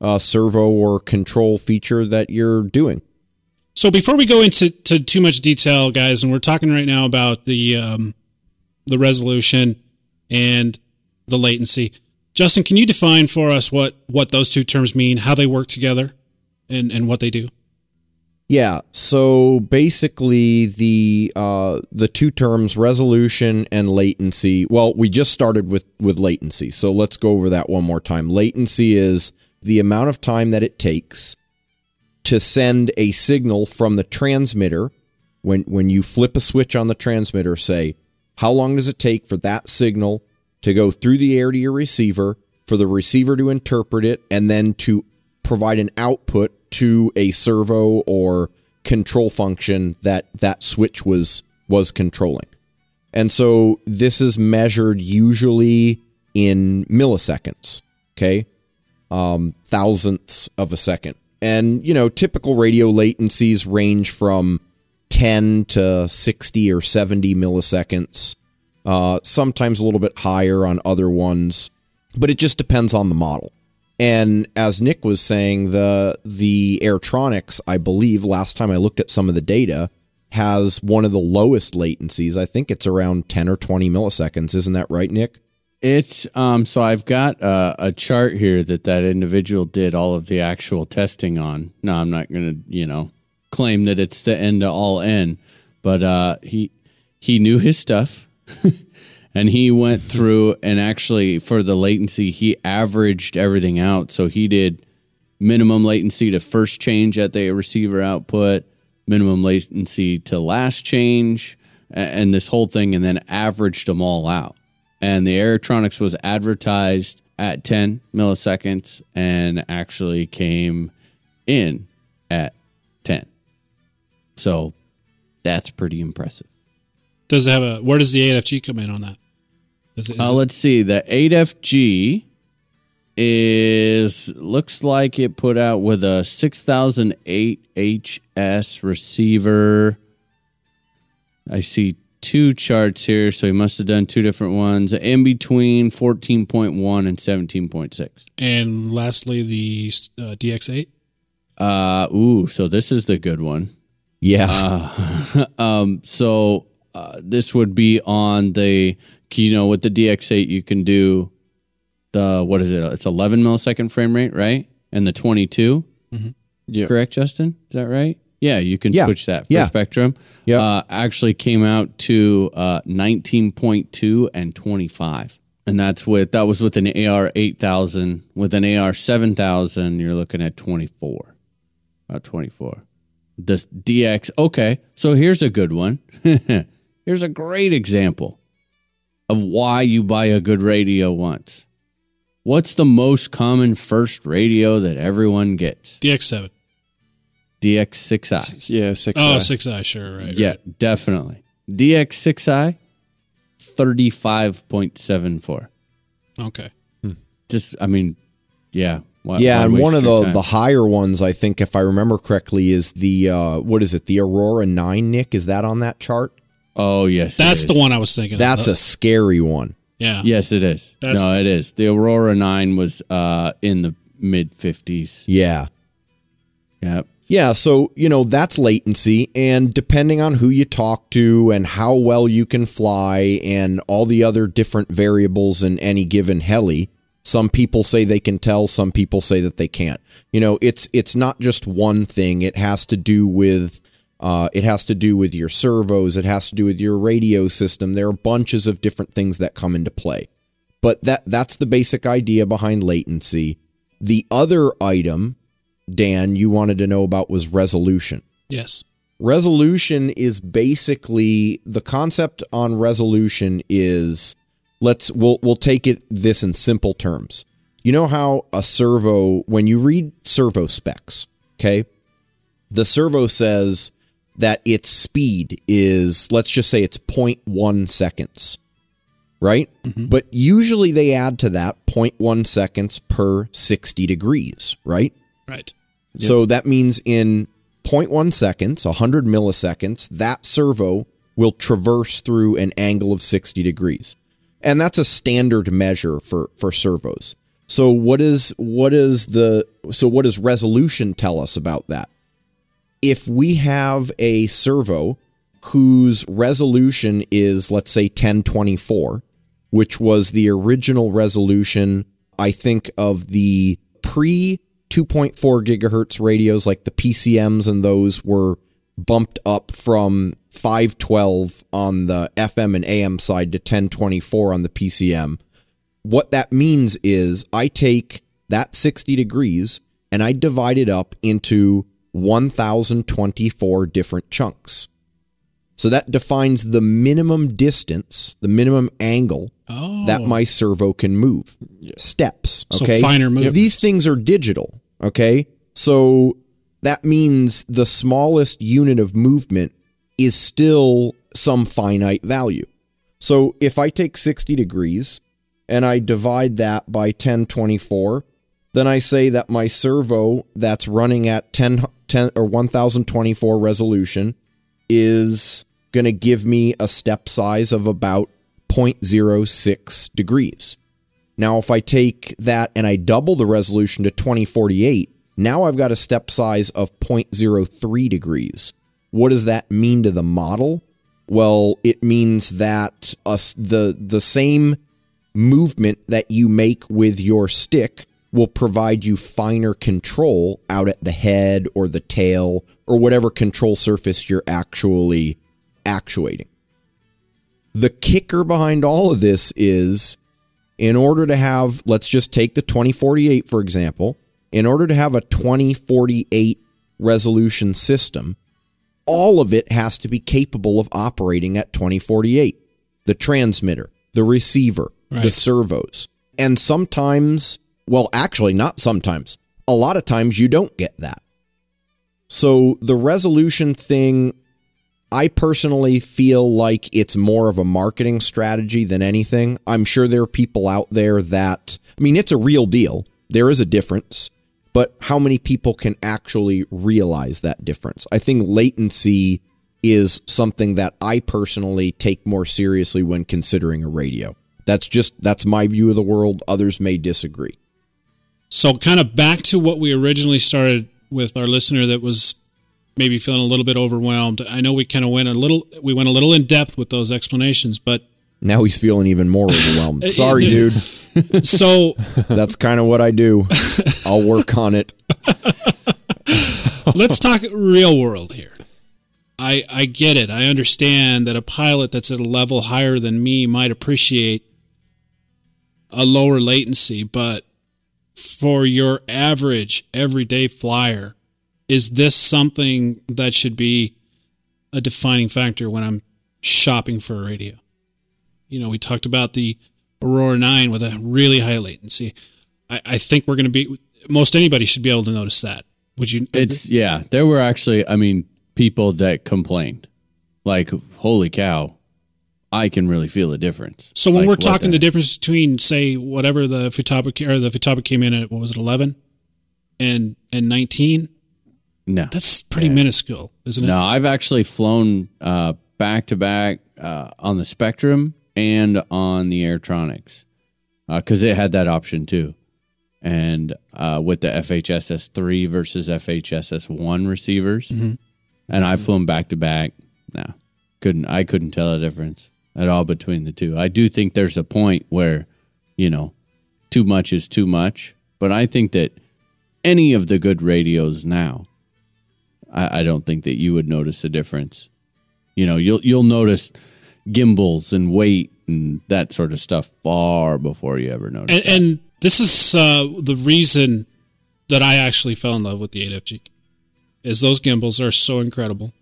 uh, servo or control feature that you're doing. So before we go into to too much detail, guys, and we're talking right now about the um, the resolution and the latency. Justin, can you define for us what what those two terms mean, how they work together, and and what they do? Yeah. So basically, the uh, the two terms resolution and latency. Well, we just started with with latency, so let's go over that one more time. Latency is the amount of time that it takes to send a signal from the transmitter when when you flip a switch on the transmitter. Say, how long does it take for that signal to go through the air to your receiver, for the receiver to interpret it, and then to provide an output to a servo or control function that that switch was was controlling. And so this is measured usually in milliseconds, okay? Um, thousandths of a second. And, you know, typical radio latencies range from 10 to 60 or 70 milliseconds, uh, sometimes a little bit higher on other ones, but it just depends on the model. And as Nick was saying, the the Airtronics, I believe, last time I looked at some of the data, has one of the lowest latencies. I think it's around 10 or 20 milliseconds. Isn't that right, Nick? It's um. So I've got uh, a chart here that that individual did all of the actual testing on. No, I'm not going to you know claim that it's the end to all end, but uh, he he knew his stuff. and he went through and actually for the latency he averaged everything out so he did minimum latency to first change at the receiver output minimum latency to last change a- and this whole thing and then averaged them all out and the Airtronics was advertised at 10 milliseconds and actually came in at 10 so that's pretty impressive Does it have a where does the 8FG come in on that? Does it, is Uh, let's see. The 8FG is looks like it put out with a 6008 HS receiver. I see two charts here, so he must have done two different ones. In between 14.1 and 17.6. and lastly the uh, DX8. Uh ooh, so this is the good one. Yeah. Um, so uh, this would be on the, you know, with the DX8, you can do the what is it? It's 11 millisecond frame rate, right? And the 22, Yeah. correct, Justin? Is that right? Yeah, you can Yeah. switch that for Yeah. Spektrum. Yep. Uh, actually came out to uh, 19.2 and 25. And that's with that was with an AR 8000. With an AR 7000, you're looking at 24. About 24 the DX. Okay, so here's a good one. here's a great example of why you buy a good radio once. What's the most common first radio that everyone gets? DX7. DX6i. Yeah, six. Oh, uh, six I sure, right. Yeah, right. definitely. DX6i, 35.74. Okay. Just, I mean, yeah. Why, yeah, why and one of the, time? the higher ones, I think, if I remember correctly, is the uh, what is it? The Aurora Nine. Nick, is that on that chart? Oh, yes. That's is. the one I was thinking. of. That's Uh, a scary one. yeah. Yes, it is. That's- no, it is. The Aurora 9 was uh, in the mid 50s. Yeah. Yep. Yeah, so you know that's latency, and depending on who you talk to and how well you can fly, and all the other different variables in any given heli, some people say they can tell, some people say that they can't. You know, it's it's not just one thing. It has to do with uh, it has to do with your servos. It has to do with your radio system. There are bunches of different things that come into play, but that that's the basic idea behind latency. The other item Dan, you wanted to know about was resolution. Yes. Resolution is basically the concept on resolution is let's we'll we'll take it this in simple terms. You know how a servo when you read servo specs, okay? The servo says that its speed is let's just say it's 0.1 seconds. Right? Mm-hmm. But usually they add to that 0.1 seconds per 60 degrees, right? Right. So that means in 0.1 seconds, 100 milliseconds, that servo will traverse through an angle of 60 degrees. And that's a standard measure for, for servos. So what is what is the so what does resolution tell us about that? If we have a servo whose resolution is let's say 1024, which was the original resolution I think of the pre 2.4 gigahertz radios like the PCMs and those were bumped up from 512 on the FM and AM side to 1024 on the PCM. What that means is I take that 60 degrees and I divide it up into 1024 different chunks. So that defines the minimum distance, the minimum angle Oh. that my oh. servo can move. Steps. So Okay. finer movements. These things are digital. Okay. So that means the smallest unit of movement is still some finite value. So if I take 60 degrees and I divide that by 1024, then I say that my servo that's running at 10, 10 or 1024 resolution is going to give me a step size of about 0.06 degrees. Now, if I take that and I double the resolution to 2048, now I've got a step size of 0.03 degrees. What does that mean to the model? Well, it means that us the the same movement that you make with your stick will provide you finer control out at the head or the tail or whatever control surface you're actually actuating. The kicker behind all of this is in order to have, let's just take the 2048 for example, in order to have a 2048 resolution system, all of it has to be capable of operating at 2048. The transmitter, the receiver, the servos. And sometimes, well, actually, not sometimes, a lot of times you don't get that. So the resolution thing, I personally feel like it's more of a marketing strategy than anything. I'm sure there are people out there that, I mean, it's a real deal. There is a difference, but how many people can actually realize that difference? I think latency is something that I personally take more seriously when considering a radio. That's just that's my view of the world. Others may disagree. So, kind of back to what we originally started with our listener that was maybe feeling a little bit overwhelmed. I know we kind of went a little, we went a little in depth with those explanations, but Now he's feeling even more overwhelmed. Sorry, dude. so That's kind of what I do. I'll work on it. let's talk real world here. I I get it. I understand that a pilot that's at a level higher than me might appreciate a lower latency, but for your average everyday flyer, is this something that should be a defining factor when I'm shopping for a radio? You know, we talked about the Aurora 9 with a really high latency. I, I think we're going to be, most anybody should be able to notice that. Would you? It's yeah. There were actually, I mean, people that complained, like, "Holy cow, I can really feel a difference." So when Like, we're talking the, the difference between, say, whatever the Futaba or the Futaba came in at, what was it, eleven, and and nineteen, no, that's pretty minuscule, isn't it? no. I've actually flown uh, back to back uh, on the Spektrum and on the Airtronics because it had that option too. And uh, with the FHSS three versus FHSS one receivers, and I've flown back to back. No, couldn't I couldn't tell a difference at all between the two. I do think there's a point where, you know, too much is too much. But I think that any of the good radios now, I, I don't think that you would notice a difference. You know, you'll you'll notice gimbals and weight and that sort of stuff far before you ever notice. And, and this is uh, the reason that I actually fell in love with the 8FG, is those gimbals are so incredible.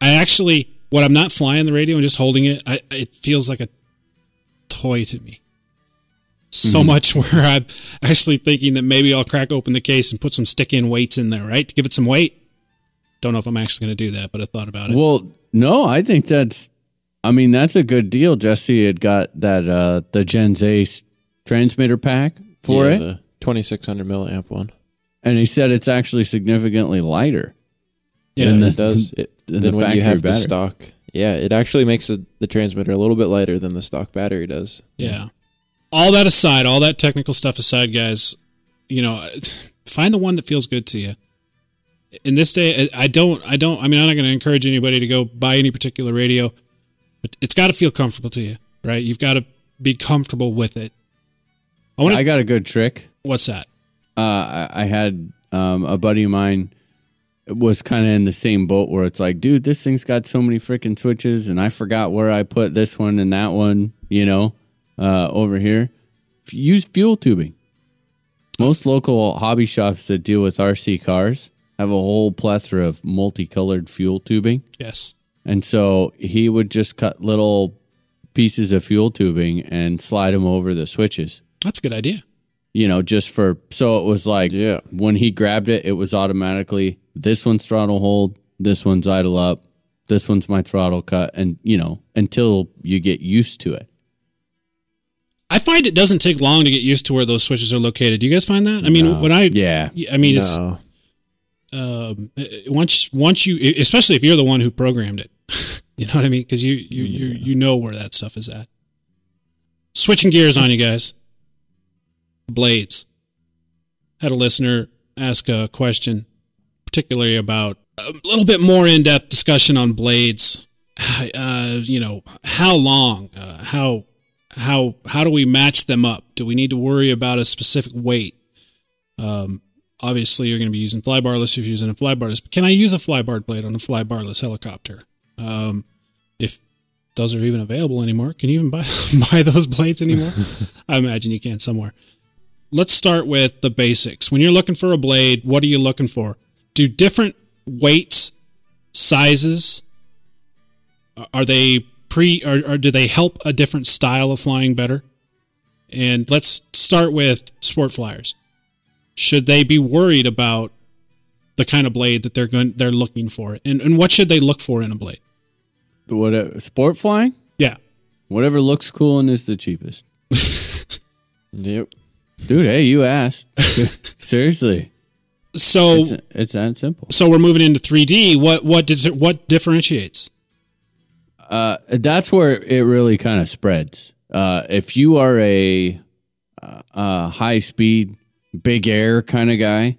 I actually, when I'm not flying the radio and just holding it, I, it feels like a toy to me. So much where I'm actually thinking that maybe I'll crack open the case and put some stick in weights in there, right? To give it some weight. Don't know if I'm actually going to do that, but I thought about it. Well, no, I think that's. I mean, that's a good deal. Jesse had got that uh the Gens Ace transmitter pack for Yeah, it, the 2600 milliamp one. and he said it's actually significantly lighter. yeah, and the- it does. It, than then the when you factory have the stock, yeah, it actually makes the the transmitter a little bit lighter than the stock battery does. Yeah. all that aside, all that technical stuff aside, guys, you know, find the one that feels good to you. In this day, I don't, I don't, I mean, I'm not going to encourage anybody to go buy any particular radio, but it's got to feel comfortable to you, right? You've got to be comfortable with it. I wanna, I got a good trick. what's that? Uh, I, I had um, a buddy of mine was kind of in the same boat where it's like, dude, this thing's got so many freaking switches, and I forgot where I put this one and that one, you know, uh, over here. Use fuel tubing. Most local hobby shops that deal with RC cars have a whole plethora of multicolored fuel tubing. Yes. And so he would just cut little pieces of fuel tubing and slide them over the switches That's a good idea. you know, just for so it was like Yeah. when he grabbed it, it was automatically this one's throttle hold, this one's idle up, this one's my throttle cut, and you know, until you get used to it. I find it doesn't take long to get used to where those switches are located. Do you guys find that? I mean, when I, Yeah. I mean, it's No. Um, uh, once once you, especially if you're the one who programmed it, you know what I mean? Because you you you you know where that stuff is at. Switching gears on you guys. Blades. Had a listener ask a question, particularly about a little bit more in depth discussion on blades. Uh, you know, how long? Uh, how how how do we match them up? Do we need to worry about a specific weight? Um, obviously, you're going to be using flybarless if you're using a flybarless. But can I use a flybar blade on a flybarless helicopter? Um, if those are even available anymore, can you even buy buy those blades anymore? I imagine you can somewhere. Let's start with the basics. When you're looking for a blade, what are you looking for? Do different weights, sizes, are they pre or, or do they help a different style of flying better? And let's start with sport flyers. Should they be worried about the kind of blade that they're going they're looking for? And and what should they look for in a blade? What sport flying? Yeah. Whatever looks cool and is the cheapest. Yep. Dude, hey, you asked. Seriously. So It's, it's that simple. so we're moving into 3D. What what did what differentiates? Uh, that's where it really kind of spreads. Uh, if you are a, uh, a high speed, big air kind of guy,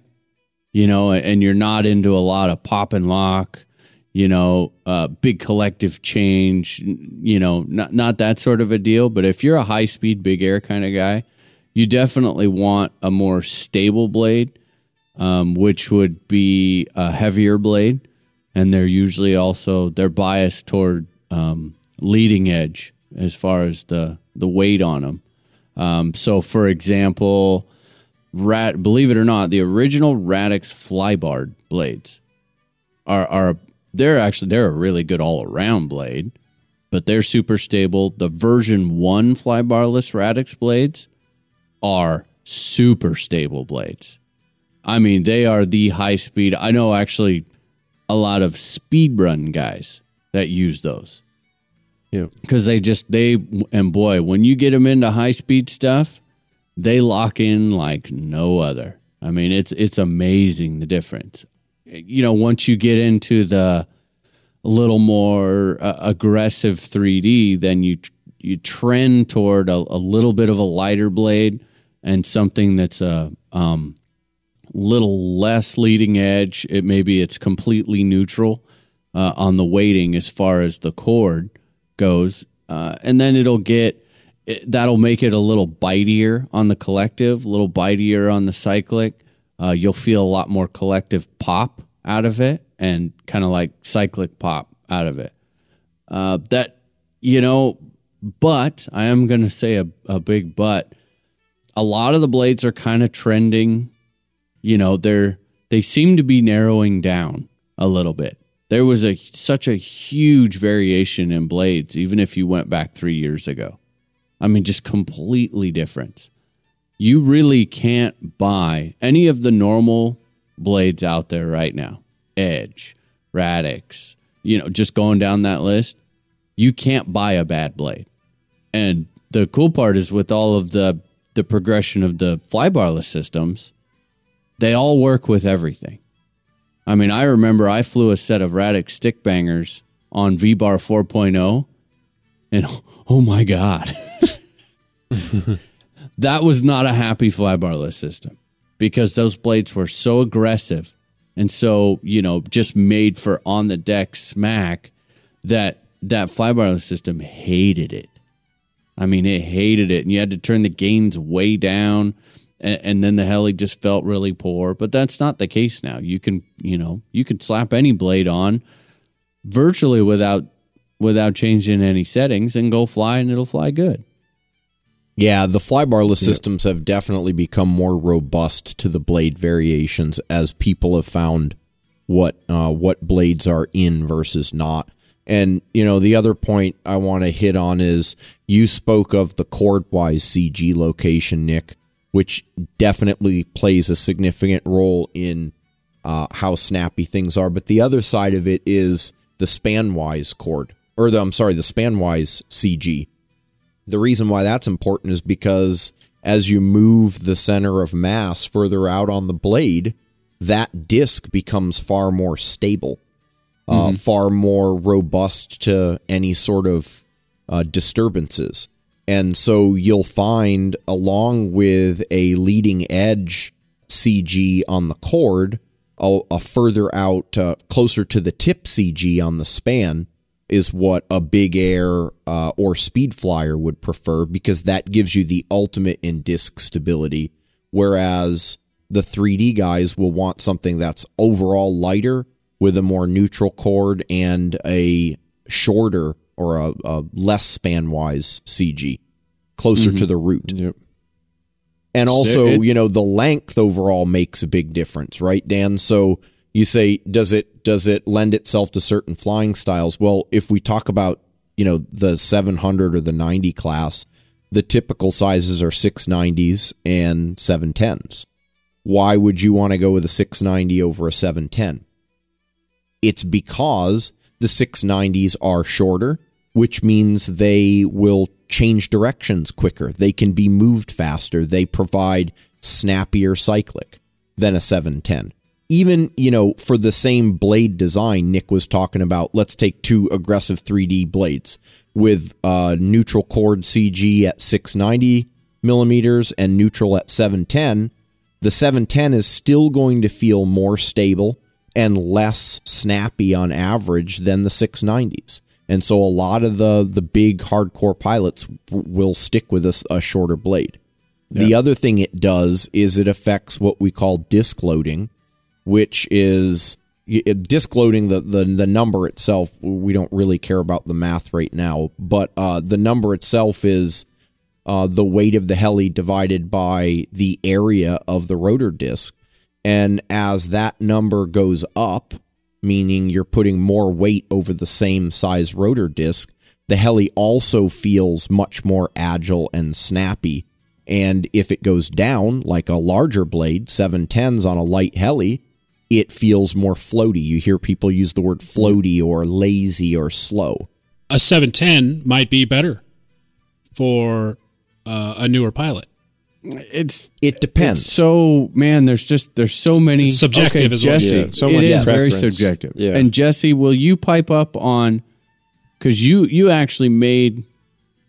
you know, and you're not into a lot of pop and lock, you know, uh, big collective change, you know, not not that sort of a deal. But if you're a high speed, big air kind of guy, you definitely want a more stable blade, um, which would be a heavier blade and they're usually also they're biased toward um, leading edge as far as the the weight on them. Um, so, for example, rat believe it or not, the original Radix Flybarred blades are are they're actually they're a really good all around blade, but they're super stable. The version one Flybarless Radix blades are super stable blades. I mean, they are the high speed. I know actually a lot of speed run guys that use those Yeah. because they just they and boy when you get them into high speed stuff they lock in like no other i mean it's it's amazing the difference you know once you get into the little more uh, aggressive 3d then you you trend toward a, a little bit of a lighter blade and something that's a um little less leading edge. It maybe it's completely neutral uh, on the weighting as far as the chord goes, uh, and then it'll get it, that'll make it a little bitier on the collective, a little bitier on the cyclic. Uh, you'll feel a lot more collective pop out of it, and kind of like cyclic pop out of it. Uh, that you know, but I am going to say a, a big but. A lot of the blades are kind of trending you know they're they seem to be narrowing down a little bit there was a such a huge variation in blades even if you went back 3 years ago i mean just completely different. You really can't buy any of the normal blades out there right now. Edge radix you know just going down that list you can't buy a bad blade. And the cool part is with all of the the progression of the flybarless systems they all work with everything. I mean, I remember I flew a set of Radix stick bangers on V Bar 4.0, and oh my God. that was not a happy flybarless system because those blades were so aggressive and so you know just made for on the deck smack that that flybarless system hated it. I mean, it hated it, and you had to turn the gains way down, and, and then the heli just felt really poor. But that's not the case now. You can you know you can slap any blade on virtually without without changing any settings and go fly, and it'll fly good. Yeah, the flybarless systems have definitely become more robust to the blade variations as people have found what uh, what blades are in versus not. And you know, the other point I want to hit on is you spoke of the chordwise CG location, Nick, which definitely plays a significant role in uh, how snappy things are. But the other side of it is the spanwise chord, or the I'm sorry, the spanwise CG. The reason why that's important is because as you move the center of mass further out on the blade, that disc becomes far more stable, uh, far more robust to any sort of uh, disturbances. And so you'll find, along with a leading edge CG on the chord, a, a further out, uh, closer to the tip CG on the span, is what a big air uh, or speed flyer would prefer because that gives you the ultimate in disc stability. Whereas the 3D guys will want something that's overall lighter with a more neutral chord and a shorter or a, a less span wise CG closer to the root. Yep. And also, it's- you know, the length overall makes a big difference, right, Dan? So you say, does it does it lend itself to certain flying styles? Well, if we talk about, you know, the 700 or the 90 class, the typical sizes are 690s and 710s. Why would you want to go with a 690 over a 710? It's because the 690s are shorter, which means they will change directions quicker. They can be moved faster. They provide snappier cyclic than a 710. Even, you know, for the same blade design Nick was talking about, let's take two aggressive 3D blades with uh, neutral chord CG at 690 millimeters and neutral at 710 the 710 is still going to feel more stable and less snappy on average than the 690s. And so a lot of the the big hardcore pilots w- will stick with a shorter blade. The other thing it does is it affects what we call disc loading, which is y- it- disc loading the, the the number itself we don't really care about the math right now but uh, the number itself is uh, the weight of the heli divided by the area of the rotor disc. And as that number goes up, meaning you're putting more weight over the same size rotor disc, the heli also feels much more agile and snappy. And if it goes down, like a larger blade, 710s on a light heli, it feels more floaty. You hear people use the word floaty or lazy or slow. A 710 might be better for uh, a newer pilot. It's It depends. It's so man, there's just there's so many It's subjective okay, as well. Jesse, Yeah, so it much is very subjective. Yeah. And Jesse, will you pipe up on because you you actually made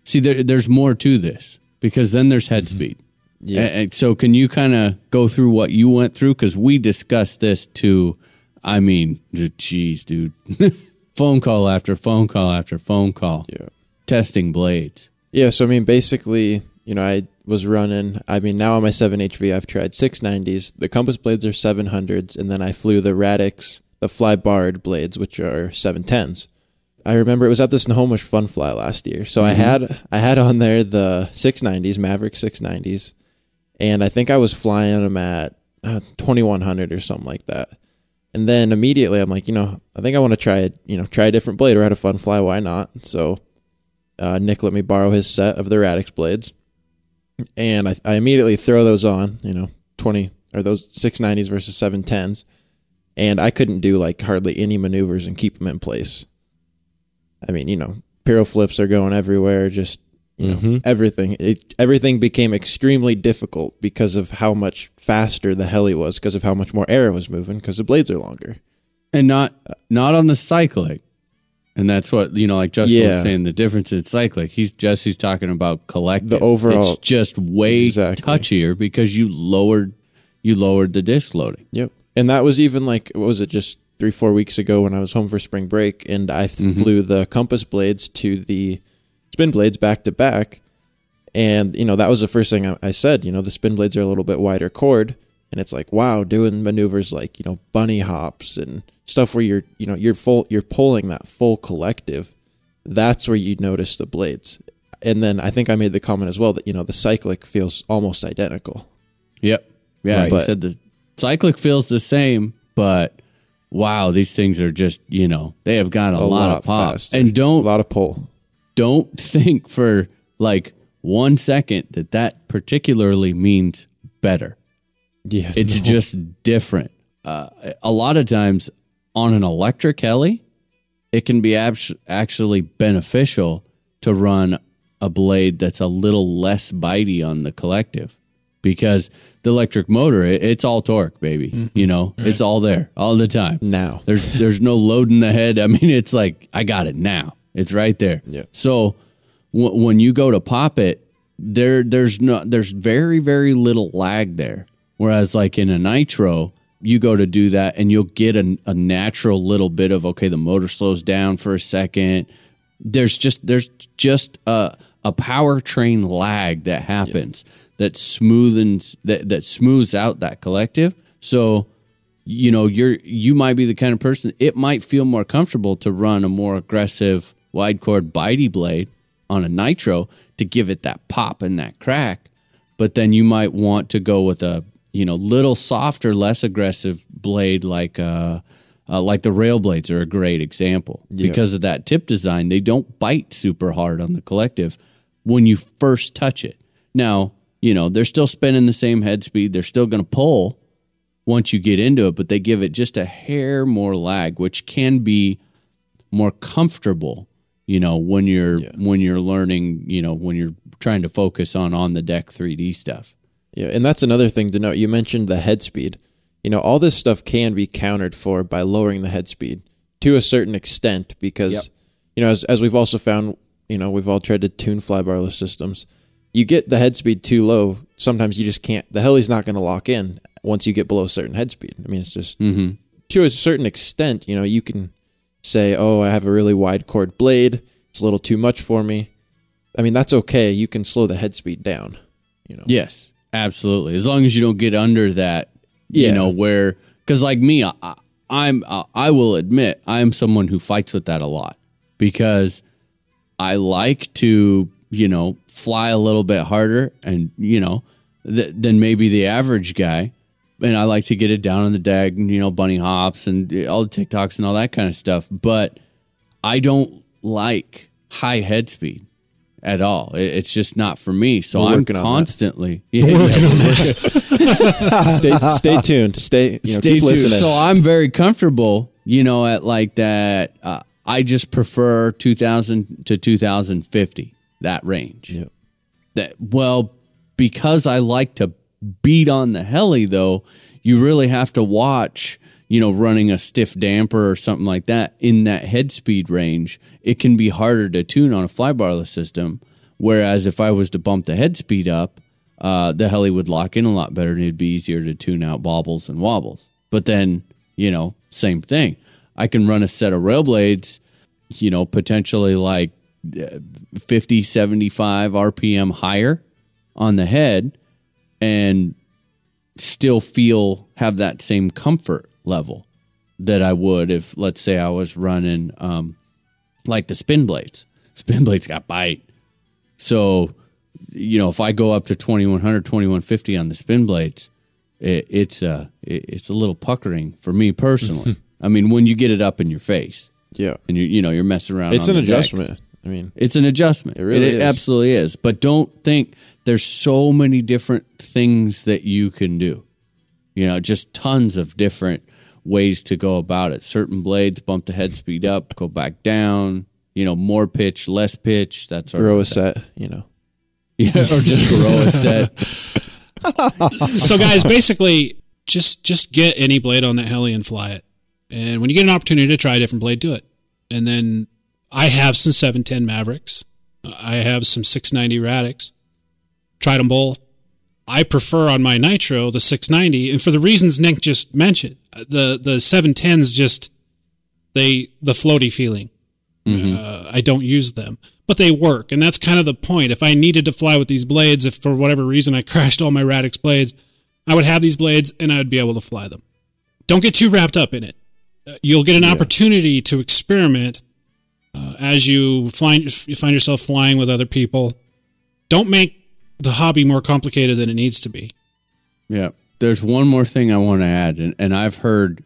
see there, there's more to this because then there's head speed. Yeah. And, and so can you kind of go through what you went through because we discussed this too. I mean, geez, dude, phone call after phone call after phone call. Yeah. testing blades. Yeah, so I mean, basically, you know, I was running. I mean, now on my 7HV, I've tried 690s. The compass blades are 700s, and then I flew the Radix, the fly barred blades, which are 710s. I remember it was at the Snohomish Fun Fly last year, so I mm-hmm. had I had on there the 690s, Maverick 690s, and I think I was flying them at uh, 2100 or something like that. And then immediately, I'm like, you know, I think I want to try it. You know, try a different blade or had a fun fly. Why not? So uh, Nick let me borrow his set of the Radix blades, and I, I immediately throw those on. You know, twenty or those six nineties versus seven tens, and I couldn't do like hardly any maneuvers and keep them in place. I mean, you know, piro flips are going everywhere. Just you know, mm-hmm. everything. It everything became extremely difficult because of how much faster the heli was, because of how much more air was moving, because the blades are longer. and not not on the cyclic And that's what you know, like Justin Yeah. was saying, the difference in cyclic. He's just he's talking about collective. The overall- it's just way Exactly. touchier because you lowered you lowered the disc loading. Yep. And that was even like what was it just three four weeks ago when I was home for spring break and I mm-hmm. flew the compass blades to the spin blades back to back, and you know that was the first thing I, I said. You know the spin blades are a little bit wider chord, and it's like wow, doing maneuvers like you know bunny hops and stuff where you're you know you're full you're pulling that full collective. That's where you notice the blades. And then I think I made the comment as well that you know the cyclic feels almost identical. Yep. Yeah, But- said the cyclic feels the same, but wow, these things are just you know they have got a, lot, of pop. faster. And don't a lot of pull. Don't think for like one second that that particularly means better. Yeah, It's no. just different. Uh, a lot of times on an electric heli, it can be abs- actually beneficial to run a blade that's a little less bitey on the collective because the electric motor, it, it's all torque, baby. You know, it's all there all the time. now. There's there's no load in the head. I mean, it's like I got it now. It's right there. Yeah. So w- when you go to pop it, there there's no there's very very little lag there. Whereas like in a nitro, you go to do that and you'll get a, a natural little bit of okay, the motor slows down for a second. There's just there's just a a powertrain lag that happens that smoothens that that smooths out that collective. So you know you're you might be the kind of person it might feel more comfortable to run a more aggressive wide chord bitey blade on a nitro to give it that pop and that crack. But then you might want to go with a you know little softer less aggressive blade like uh, uh like the rail blades are a great example. Because of that tip design they don't bite super hard on the collective when you first touch it. Now you know they're still spinning the same head speed. They're still going to pull once you get into it, but they give it just a hair more lag, which can be more comfortable, you know, when you're when you're learning, you know, when you're trying to focus on on the deck 3D stuff. Yeah, and that's another thing to note. You mentioned the head speed. You know, all this stuff can be countered for by lowering the head speed to a certain extent because Yep. you know, as as we've also found, you know, we've all tried to tune flybarless systems. You get the head speed too low, sometimes you just can't the heli's not going to lock in once you get below a certain head speed. I mean, it's just mm-hmm. to a certain extent, you know, you can say, "Oh, I have a really wide chord blade. It's a little too much for me." I mean, that's okay. You can slow the head speed down, you know. Yes, absolutely. As long as you don't get under that, you Yeah. know, where because like me, I, I'm I will admit I am someone who fights with that a lot because I like to you know fly a little bit harder and you know th- than maybe the average guy. And I like to get it down on the deck, and, you know, bunny hops and all the TikToks and all that kind of stuff. But I don't like high head speed at all. It, it's just not for me. So We're I'm working on that. constantly yeah, yeah, stay stay tuned. Stay you know, stay keep tuned. listening. So I'm very comfortable, you know, at like that. Uh, I just prefer 2000 to 2050 that range. Yep. That well, because I like to beat on the heli though, you really have to watch. You know, running a stiff damper or something like that in that head speed range, it can be harder to tune on a flybarless system. Whereas if I was to bump the head speed up, uh, the heli would lock in a lot better and it'd be easier to tune out bobbles and wobbles. But then, you know, same thing. I can run a set of rail blades, you know, potentially like uh, 50, 75 RPM higher on the head and still feel have that same comfort level that I would if let's say I was running um like the spin blades. Spin blades got bite. So, you know, if I go up to 2100, 2150 on the spin blades, it, it's uh it, it's a little puckering for me personally. I mean, when you get it up in your face yeah, and you you know, you're messing around it's on an the deck. adjustment. I mean, It's an adjustment. It really It, is. absolutely is. But don't think there's so many different things that you can do. You know, just tons of different ways to go about it. Certain blades bump the head speed up, go back down. You know, more pitch, less pitch. That's our grow a set. You know, Yeah, or just grow a set. so guys, basically, just just get any blade on that heli and fly it. And when you get an opportunity to try a different blade, do it. And then I have some 710 Mavericks. I have some 690 Radix. Tried them both. I prefer on my Nitro the 690, and for the reasons Nick just mentioned, the the 710s just they the floaty feeling. Uh, I don't use them, but they work, and that's kind of the point. If I needed to fly with these blades, if for whatever reason I crashed all my Radix blades, I would have these blades and I would be able to fly them. Don't get too wrapped up in it. Uh, You'll get an opportunity to experiment uh, as you find you find yourself flying with other people. Don't make the hobby more complicated than it needs to be. Yeah. There's one more thing I want to add, and, and I've heard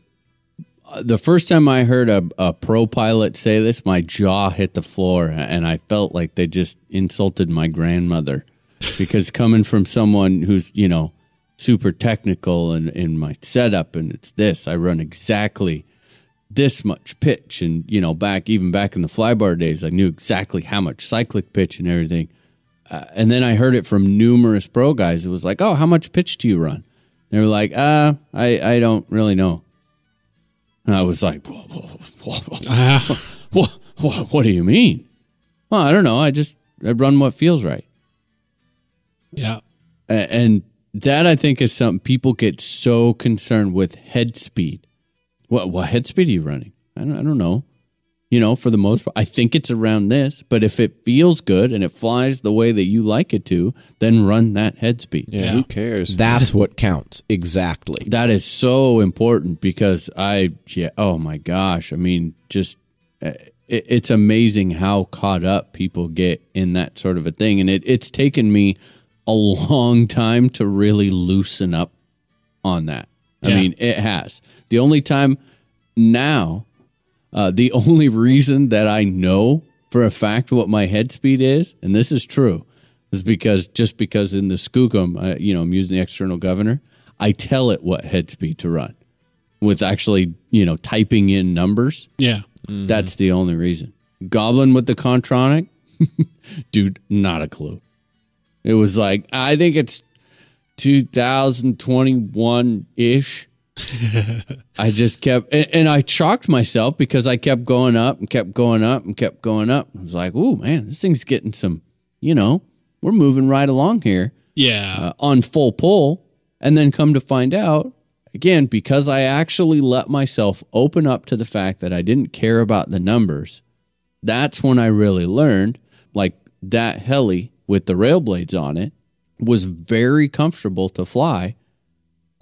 the first time I heard a, a pro pilot say this, my jaw hit the floor, and I felt like they just insulted my grandmother because coming from someone who's you know super technical and in my setup, and it's this, I run exactly this much pitch, and you know back even back in the flybar days, I knew exactly how much cyclic pitch and everything. Uh, and then I heard it from numerous pro guys. It was like, "Oh, how much pitch do you run?" They were like, "Uh, I I don't really know." And I was like, "Whoa, whoa, whoa, whoa. what, what, what do you mean?" Well, I don't know. I just I run what feels right, Yeah. And that I think is something people get so concerned with head speed. What what head speed are you running? I don't I don't know. You know, for the most part, I think it's around this. But if it feels good and it flies the way that you like it to, then run that head speed. Yeah, Yeah. who cares? That's what counts. Exactly. That is so important because I, yeah, oh my gosh. I mean, just, uh, it, it's amazing how caught up people get in that sort of a thing. And it, it's taken me a long time to really loosen up on that. I Yeah. mean, it has. The only time now, uh, the only reason that I know for a fact what my head speed is, and this is true, is because just because in the Skookum, uh, you know, I'm using the external governor, I tell it what head speed to run with actually, you know, typing in numbers. Yeah. That's the only reason. Goblin with the Kontronik, dude, not a clue. It was like, I think it's 2021 ish. I just kept, and, and I shocked myself because I kept going up and kept going up and kept going up. I was like, "Ooh, man, this thing's getting some, you know, we're moving right along here Yeah. uh, on full pull." And then come to find out, again, because I actually let myself open up to the fact that I didn't care about the numbers, that's when I really learned like that heli with the rail blades on it was very comfortable to fly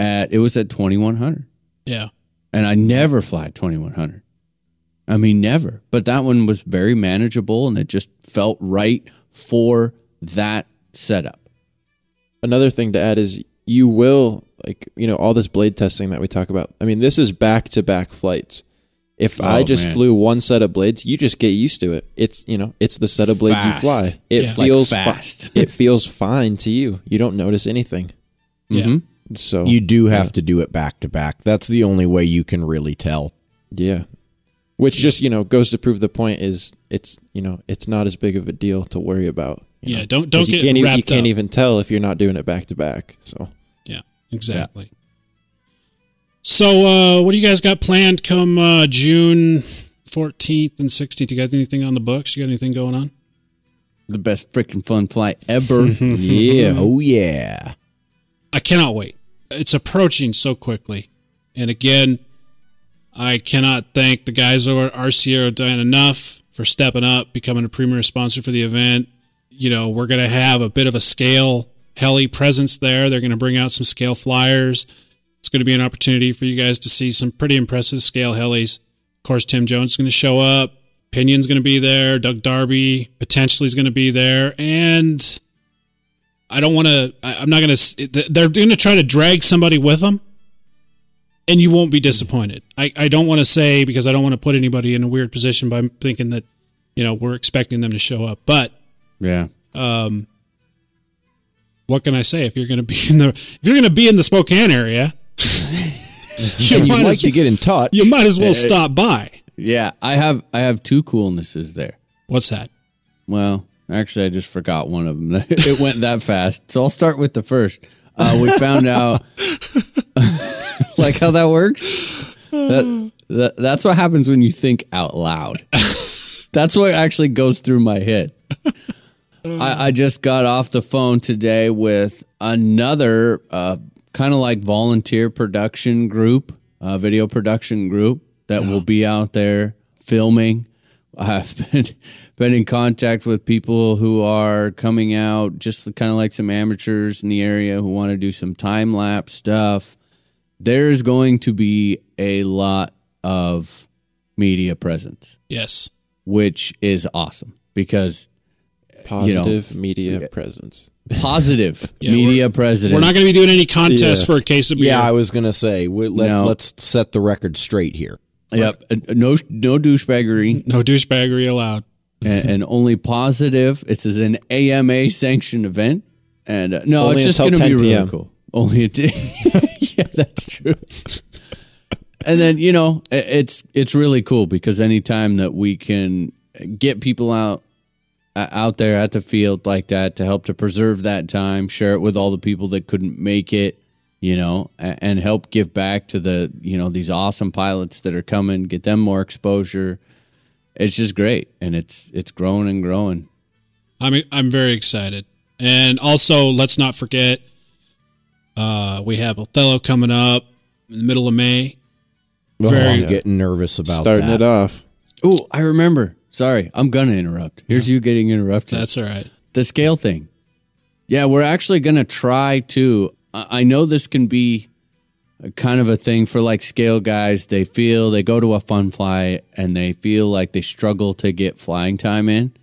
at, it was at 2100 yeah. and I never fly at 2100. I mean, never. But that one was very manageable and it just felt right for that setup. Another thing to add is you will like you know all this blade testing that we talk about. I mean, this is back to back flights. If I Oh, just man. flew one set of blades, you just get used to it. It's you know it's the set of blades Fast. you fly. It Yeah. Like feels fi- fast. it feels fine to you. You don't notice anything. Yeah. Mhm. So You do have to do it back to back. That's the only way you can really tell. Yeah. Which just, you know, goes to prove the point is it's, you know, it's not as big of a deal to worry about. Yeah, know, don't- don't 'cause you get can't even, you wrapped can't even tell if you're not doing it back to back. So Yeah, exactly. So, uh, what do you guys got planned come uh, June 14th and 16th? You guys anything on the books? You got anything going on? The best freaking fun flight ever. Yeah. Oh yeah. I cannot wait. It's approaching so quickly. And again, I cannot thank the guys over at RCA are enough for stepping up, becoming a premier sponsor for the event. You know, we're going to have a bit of a scale heli presence there. They're going to bring out some scale flyers. It's going to be an opportunity for you guys to see some pretty impressive scale helis. Of course, Tim Jones is going to show up. Pinion's going to be there. Doug Darby potentially is going to be there. And I don't want to. I'm not going to. They're going to try to drag somebody with them, and you won't be disappointed. I, I don't want to say because I don't want to put anybody in a weird position by thinking that you know we're expecting them to show up. But yeah. um, what can I say? If you're going to be in the if you're going to be in the Spokane area, you And might like as, to get in touch. you might as well stop by. Yeah. I have I have two coolnesses there. What's that? Well, actually, I just forgot one of them. it went that fast. So I'll start with the first. Uh, we found out, like how that works. That, that that's what happens when you think out loud. That's what actually goes through my head. I, I just got off the phone today with another uh, kind of like volunteer production group, uh, video production group that will be out there filming. I've been been in contact with people who are coming out, just kind of like some amateurs in the area who want to do some time lapse stuff. There's going to be a lot of media presence, Yes. which is awesome because Positive media presence. positive Yeah, media presence. We're not going to be doing any contests Yeah. for a case of beer. Yeah, I was gonna say let, No. let's set the record straight here. Yep, no no douchebaggery no douchebaggery allowed. And, and only positive. It's an AMA sanctioned event, and uh, no, Only it's just going to be 10 really p.m.. cool. Only a day. yeah, that's true. and then you know i- it's it's really cool because anytime that we can get people out uh, out there at the field like that to help to preserve that time, share it with all the people that couldn't make it, you know, and help give back to the you know these awesome pilots that are coming, get them more exposure. It's just great, and it's it's growing and growing. I'm I'm very excited. And also, let's not forget, uh, we have Othello coming up in the middle of May. Very I'm getting nervous about Starting that. it off. Oh, I remember. Sorry, I'm gonna interrupt. Here's you getting interrupted. That's all right. the scale thing. Yeah, we're actually going to try to. I I know this can be a kind of a thing for like scale guys. They feel they go to a fun fly and they feel like they struggle to get flying time in.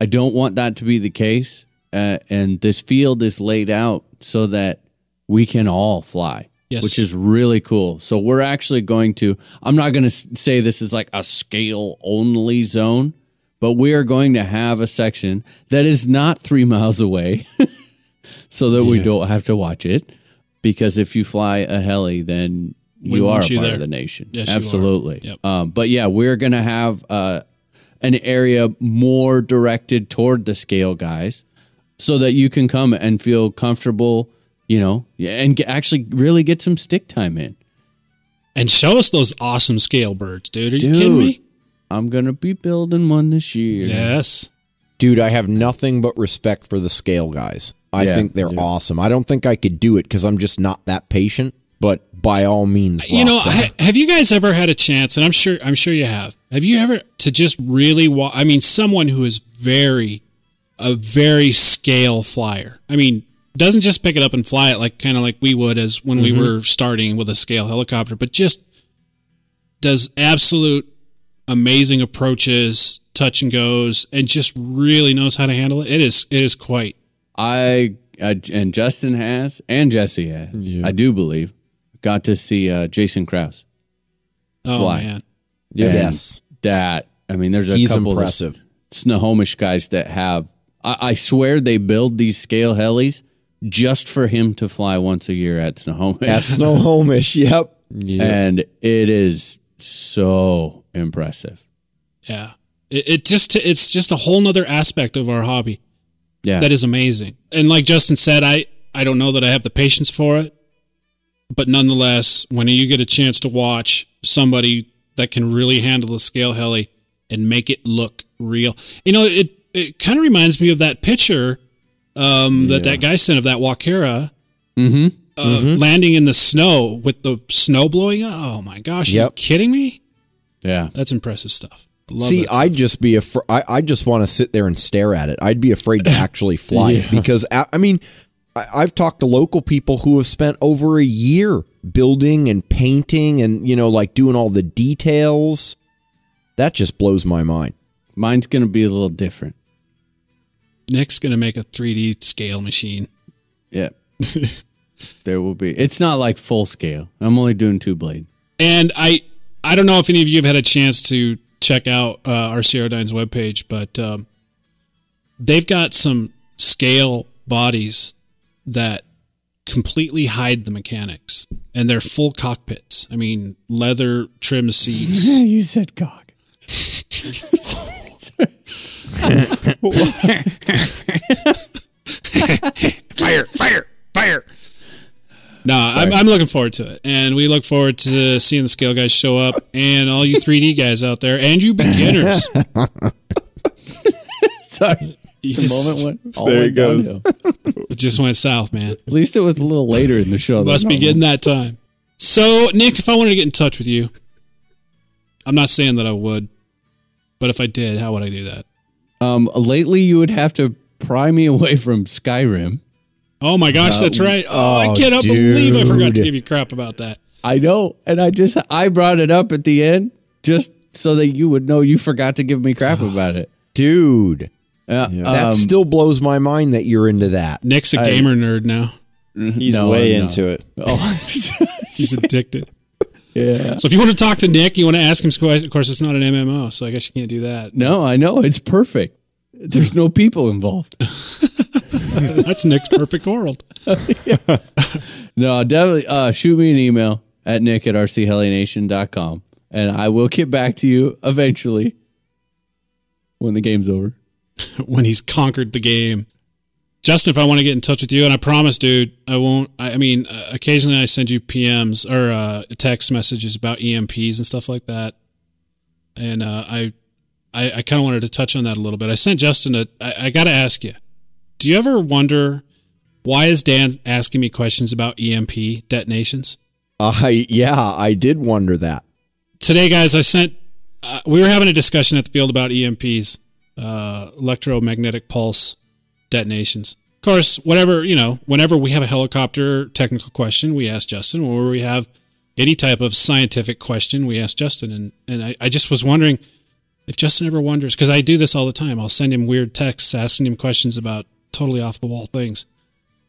I don't want that to be the case. Uh, and this field is laid out so that we can all fly. Yes. Which is really cool. So we're actually going to, I'm not going to say this is like a scale only zone, but we are going to have a section that is not three miles away so that we don't have to watch it. Because if you fly a heli, then We you are a you part there. of the nation. Yes, you are. Absolutely. Yep. Um, but yeah, we're going to have uh, an area more directed toward the scale guys so that you can come and feel comfortable, you know, and get, actually really get some stick time in. And show us those awesome scale birds, dude. Are you kidding me? I'm going to be building one this year. Yes. Dude, I have nothing but respect for the scale guys. I Yeah, think they're awesome. I don't think I could do it because I'm just not that patient. But by all means, You know, rock them. ha- have you guys ever had a chance? And I'm sure, I'm sure you have. Have you ever to just really? Wa- I mean, someone who is very, a very scale flyer. I mean, doesn't just pick it up and fly it like kind of like we would as when we mm-hmm. were starting with a scale helicopter, but just does absolute amazing approaches, touch and goes, and just really knows how to handle it. It is, it is quite. I, I and Justin has and Jesse has. I do believe got to see uh, Jason Krause. Oh Fly. man, And Yes. that I mean, there's a He's couple impressive. of Snohomish guys that have. I, I swear they build these scale helis just for him to fly once a year at Snohomish, At Snohomish, yep. and it is so impressive. yeah. It, it just, it's just a whole nother aspect of our hobby. Yeah, that is amazing. And like Justin said, I I don't know that I have the patience for it, but nonetheless, when you get a chance to watch somebody that can really handle a scale heli and make it look real, you know, it it kind of reminds me of that picture um, that that guy sent of that Walkera. Uh, Landing in the snow with the snow blowing up. Oh my gosh! Are you Yep. kidding me? yeah. That's impressive stuff. Love See, that. I'd just be afraid. I I just want to sit there and stare at it. I'd be afraid to actually fly it because I, I mean, I, I've talked to local people who have spent over a year building and painting and you know like doing all the details. That just blows my mind. Mine's gonna be a little different. Nick's gonna make a 3D scale machine. Yeah, there will be. It's not like full scale. I'm only doing two blade. And I I don't know if any of you have had a chance to check out uh, our Dyne's webpage, but um, they've got some scale bodies that completely hide the mechanics, and they're full cockpits. I mean, leather trim seats. you said cock. fire! Fire! Fire! No, I'm, I'm looking forward to it, and we look forward to seeing the scale guys show up, and all you 3D guys out there, and you beginners. Sorry. You The just, moment went all There the way it goes. downhill. it just went south, man. At least it was a little later in the show. than Must be normal. getting that time. So, Nick, if I wanted to get in touch with you, I'm not saying that I would, but if I did, how would I do that? Um, lately, you would have to pry me away from Skyrim. Oh my gosh, that's right. Oh, I cannot believe I forgot to give you crap about that. I know, and I just I brought it up at the end just so that you would know you forgot to give me crap about it. Dude, Uh, that um, still blows my mind that you're into that. Nick's a I- gamer nerd now. He's No, way no. into it. Oh, He's addicted. yeah. So if you want to talk to Nick, you want to ask him questions. Of course, it's not an MMO, so I guess you can't do that. No, I know it's perfect. There's no people involved. That's Nick's perfect world. No, definitely uh, shoot me an email at nick at rchelination.com and I will get back to you eventually when the game's over. when he's conquered the game. Justin, if I want to get in touch with you, and I promise, dude, I won't. I, I mean, uh, occasionally I send you PMs or uh, text messages about EMPs and stuff like that, and uh, I, I, I kind of wanted to touch on that a little bit. I sent Justin a. I, I got to ask you, do you ever wonder why is Dan asking me questions about EMP detonations? I yeah, I did wonder that. today, guys, I sent. Uh, we were having a discussion at the field about EMPs, uh, electromagnetic pulse detonations. Of course, whatever you know, whenever we have a helicopter technical question, we ask Justin. Or we have any type of scientific question, we ask Justin. And and I, I just was wondering if Justin ever wonders because I do this all the time. I'll send him weird texts asking him questions about totally off the wall things.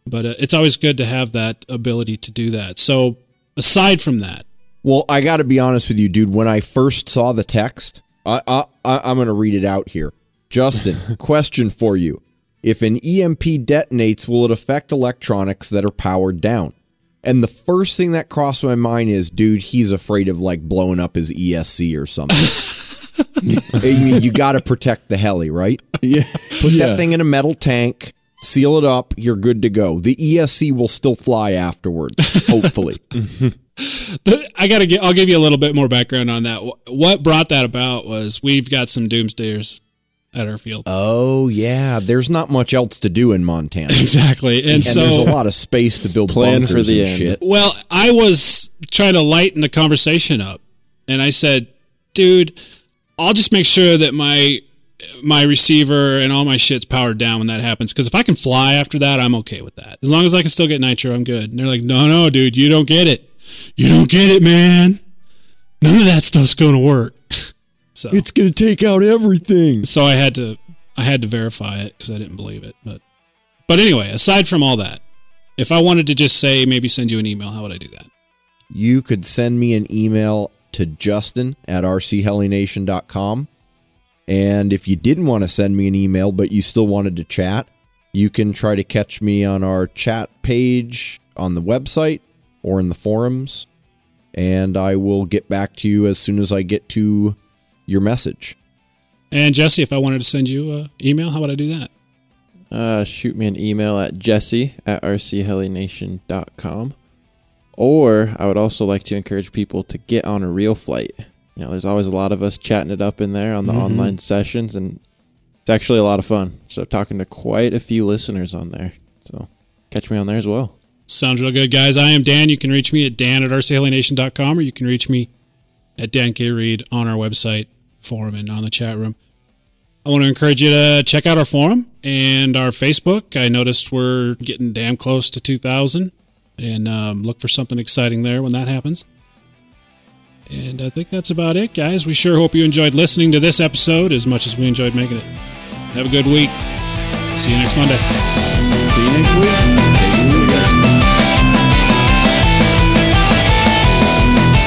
But uh, it's always good to have that ability to do that. So aside from that, Well, I got to be honest with you, dude. When I first saw the text, I, I, I I'm going to read it out here. Justin, question for you: If an EMP detonates, will it affect electronics that are powered down? And the first thing that crossed my mind is, dude, he's afraid of like blowing up his ESC or something. I mean, you got to protect the heli, right? Yeah. Put that thing in a metal tank, seal it up, you're good to go. The ESC will still fly afterwards, hopefully. I gotta get. I'll give you a little bit more background on that. What brought that about was we've got some doomsdayers at our field. Oh yeah, there's not much else to do in Montana, exactly, and, so there's a lot of space to build Plan bunkers for the and end. shit. well, I was trying to lighten the conversation up, and I said, "Dude, I'll just make sure that my my receiver and all my shit's powered down when that happens. Because if I can fly after that, I'm okay with that. As long as I can still get nitro, I'm good." And they're like, "No, no, dude, you don't get it. You don't get it, man. None of that stuff's going to work." So It's gonna take out everything. so I had to I had to verify it because I didn't believe it. But but anyway, aside from all that, if I wanted to just say maybe send you an email, how would I do that? You could send me an email to Justin at rchelination.com. And if you didn't want to send me an email, but you still wanted to chat, you can try to catch me on our chat page on the website or in the forums. And I will get back to you as soon as I get to your message. And Jesse, if I wanted to send you an email, how would I do that? Uh, shoot me an email at jesse at rchelination.com. Or I would also like to encourage people to get on a RealFlight. You know, there's always a lot of us chatting it up in there on the mm-hmm. online sessions, and it's actually a lot of fun. So, talking to quite a few listeners on there. So, catch me on there as well. Sounds real good, guys. I am Dan. You can reach me at dan at rchelination.com or you can reach me at Dan K. Reed on our website, forum, and on the chat room. I want to encourage you to check out our forum and our Facebook. I noticed we're getting damn close to 2,000 and um, look for something exciting there when that happens. And I think that's about it, guys. We sure hope you enjoyed listening to this episode as much as we enjoyed making it. Have a good week. See you next Monday. See you next week. Take it easy, guys.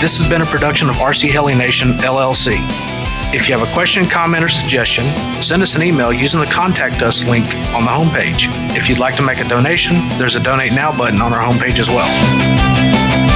This has been a production of RC Heli Nation LLC. If you have a question, comment, or suggestion, send us an email using the Contact Us link on the homepage. If you'd like to make a donation, there's a Donate Now button on our homepage as well.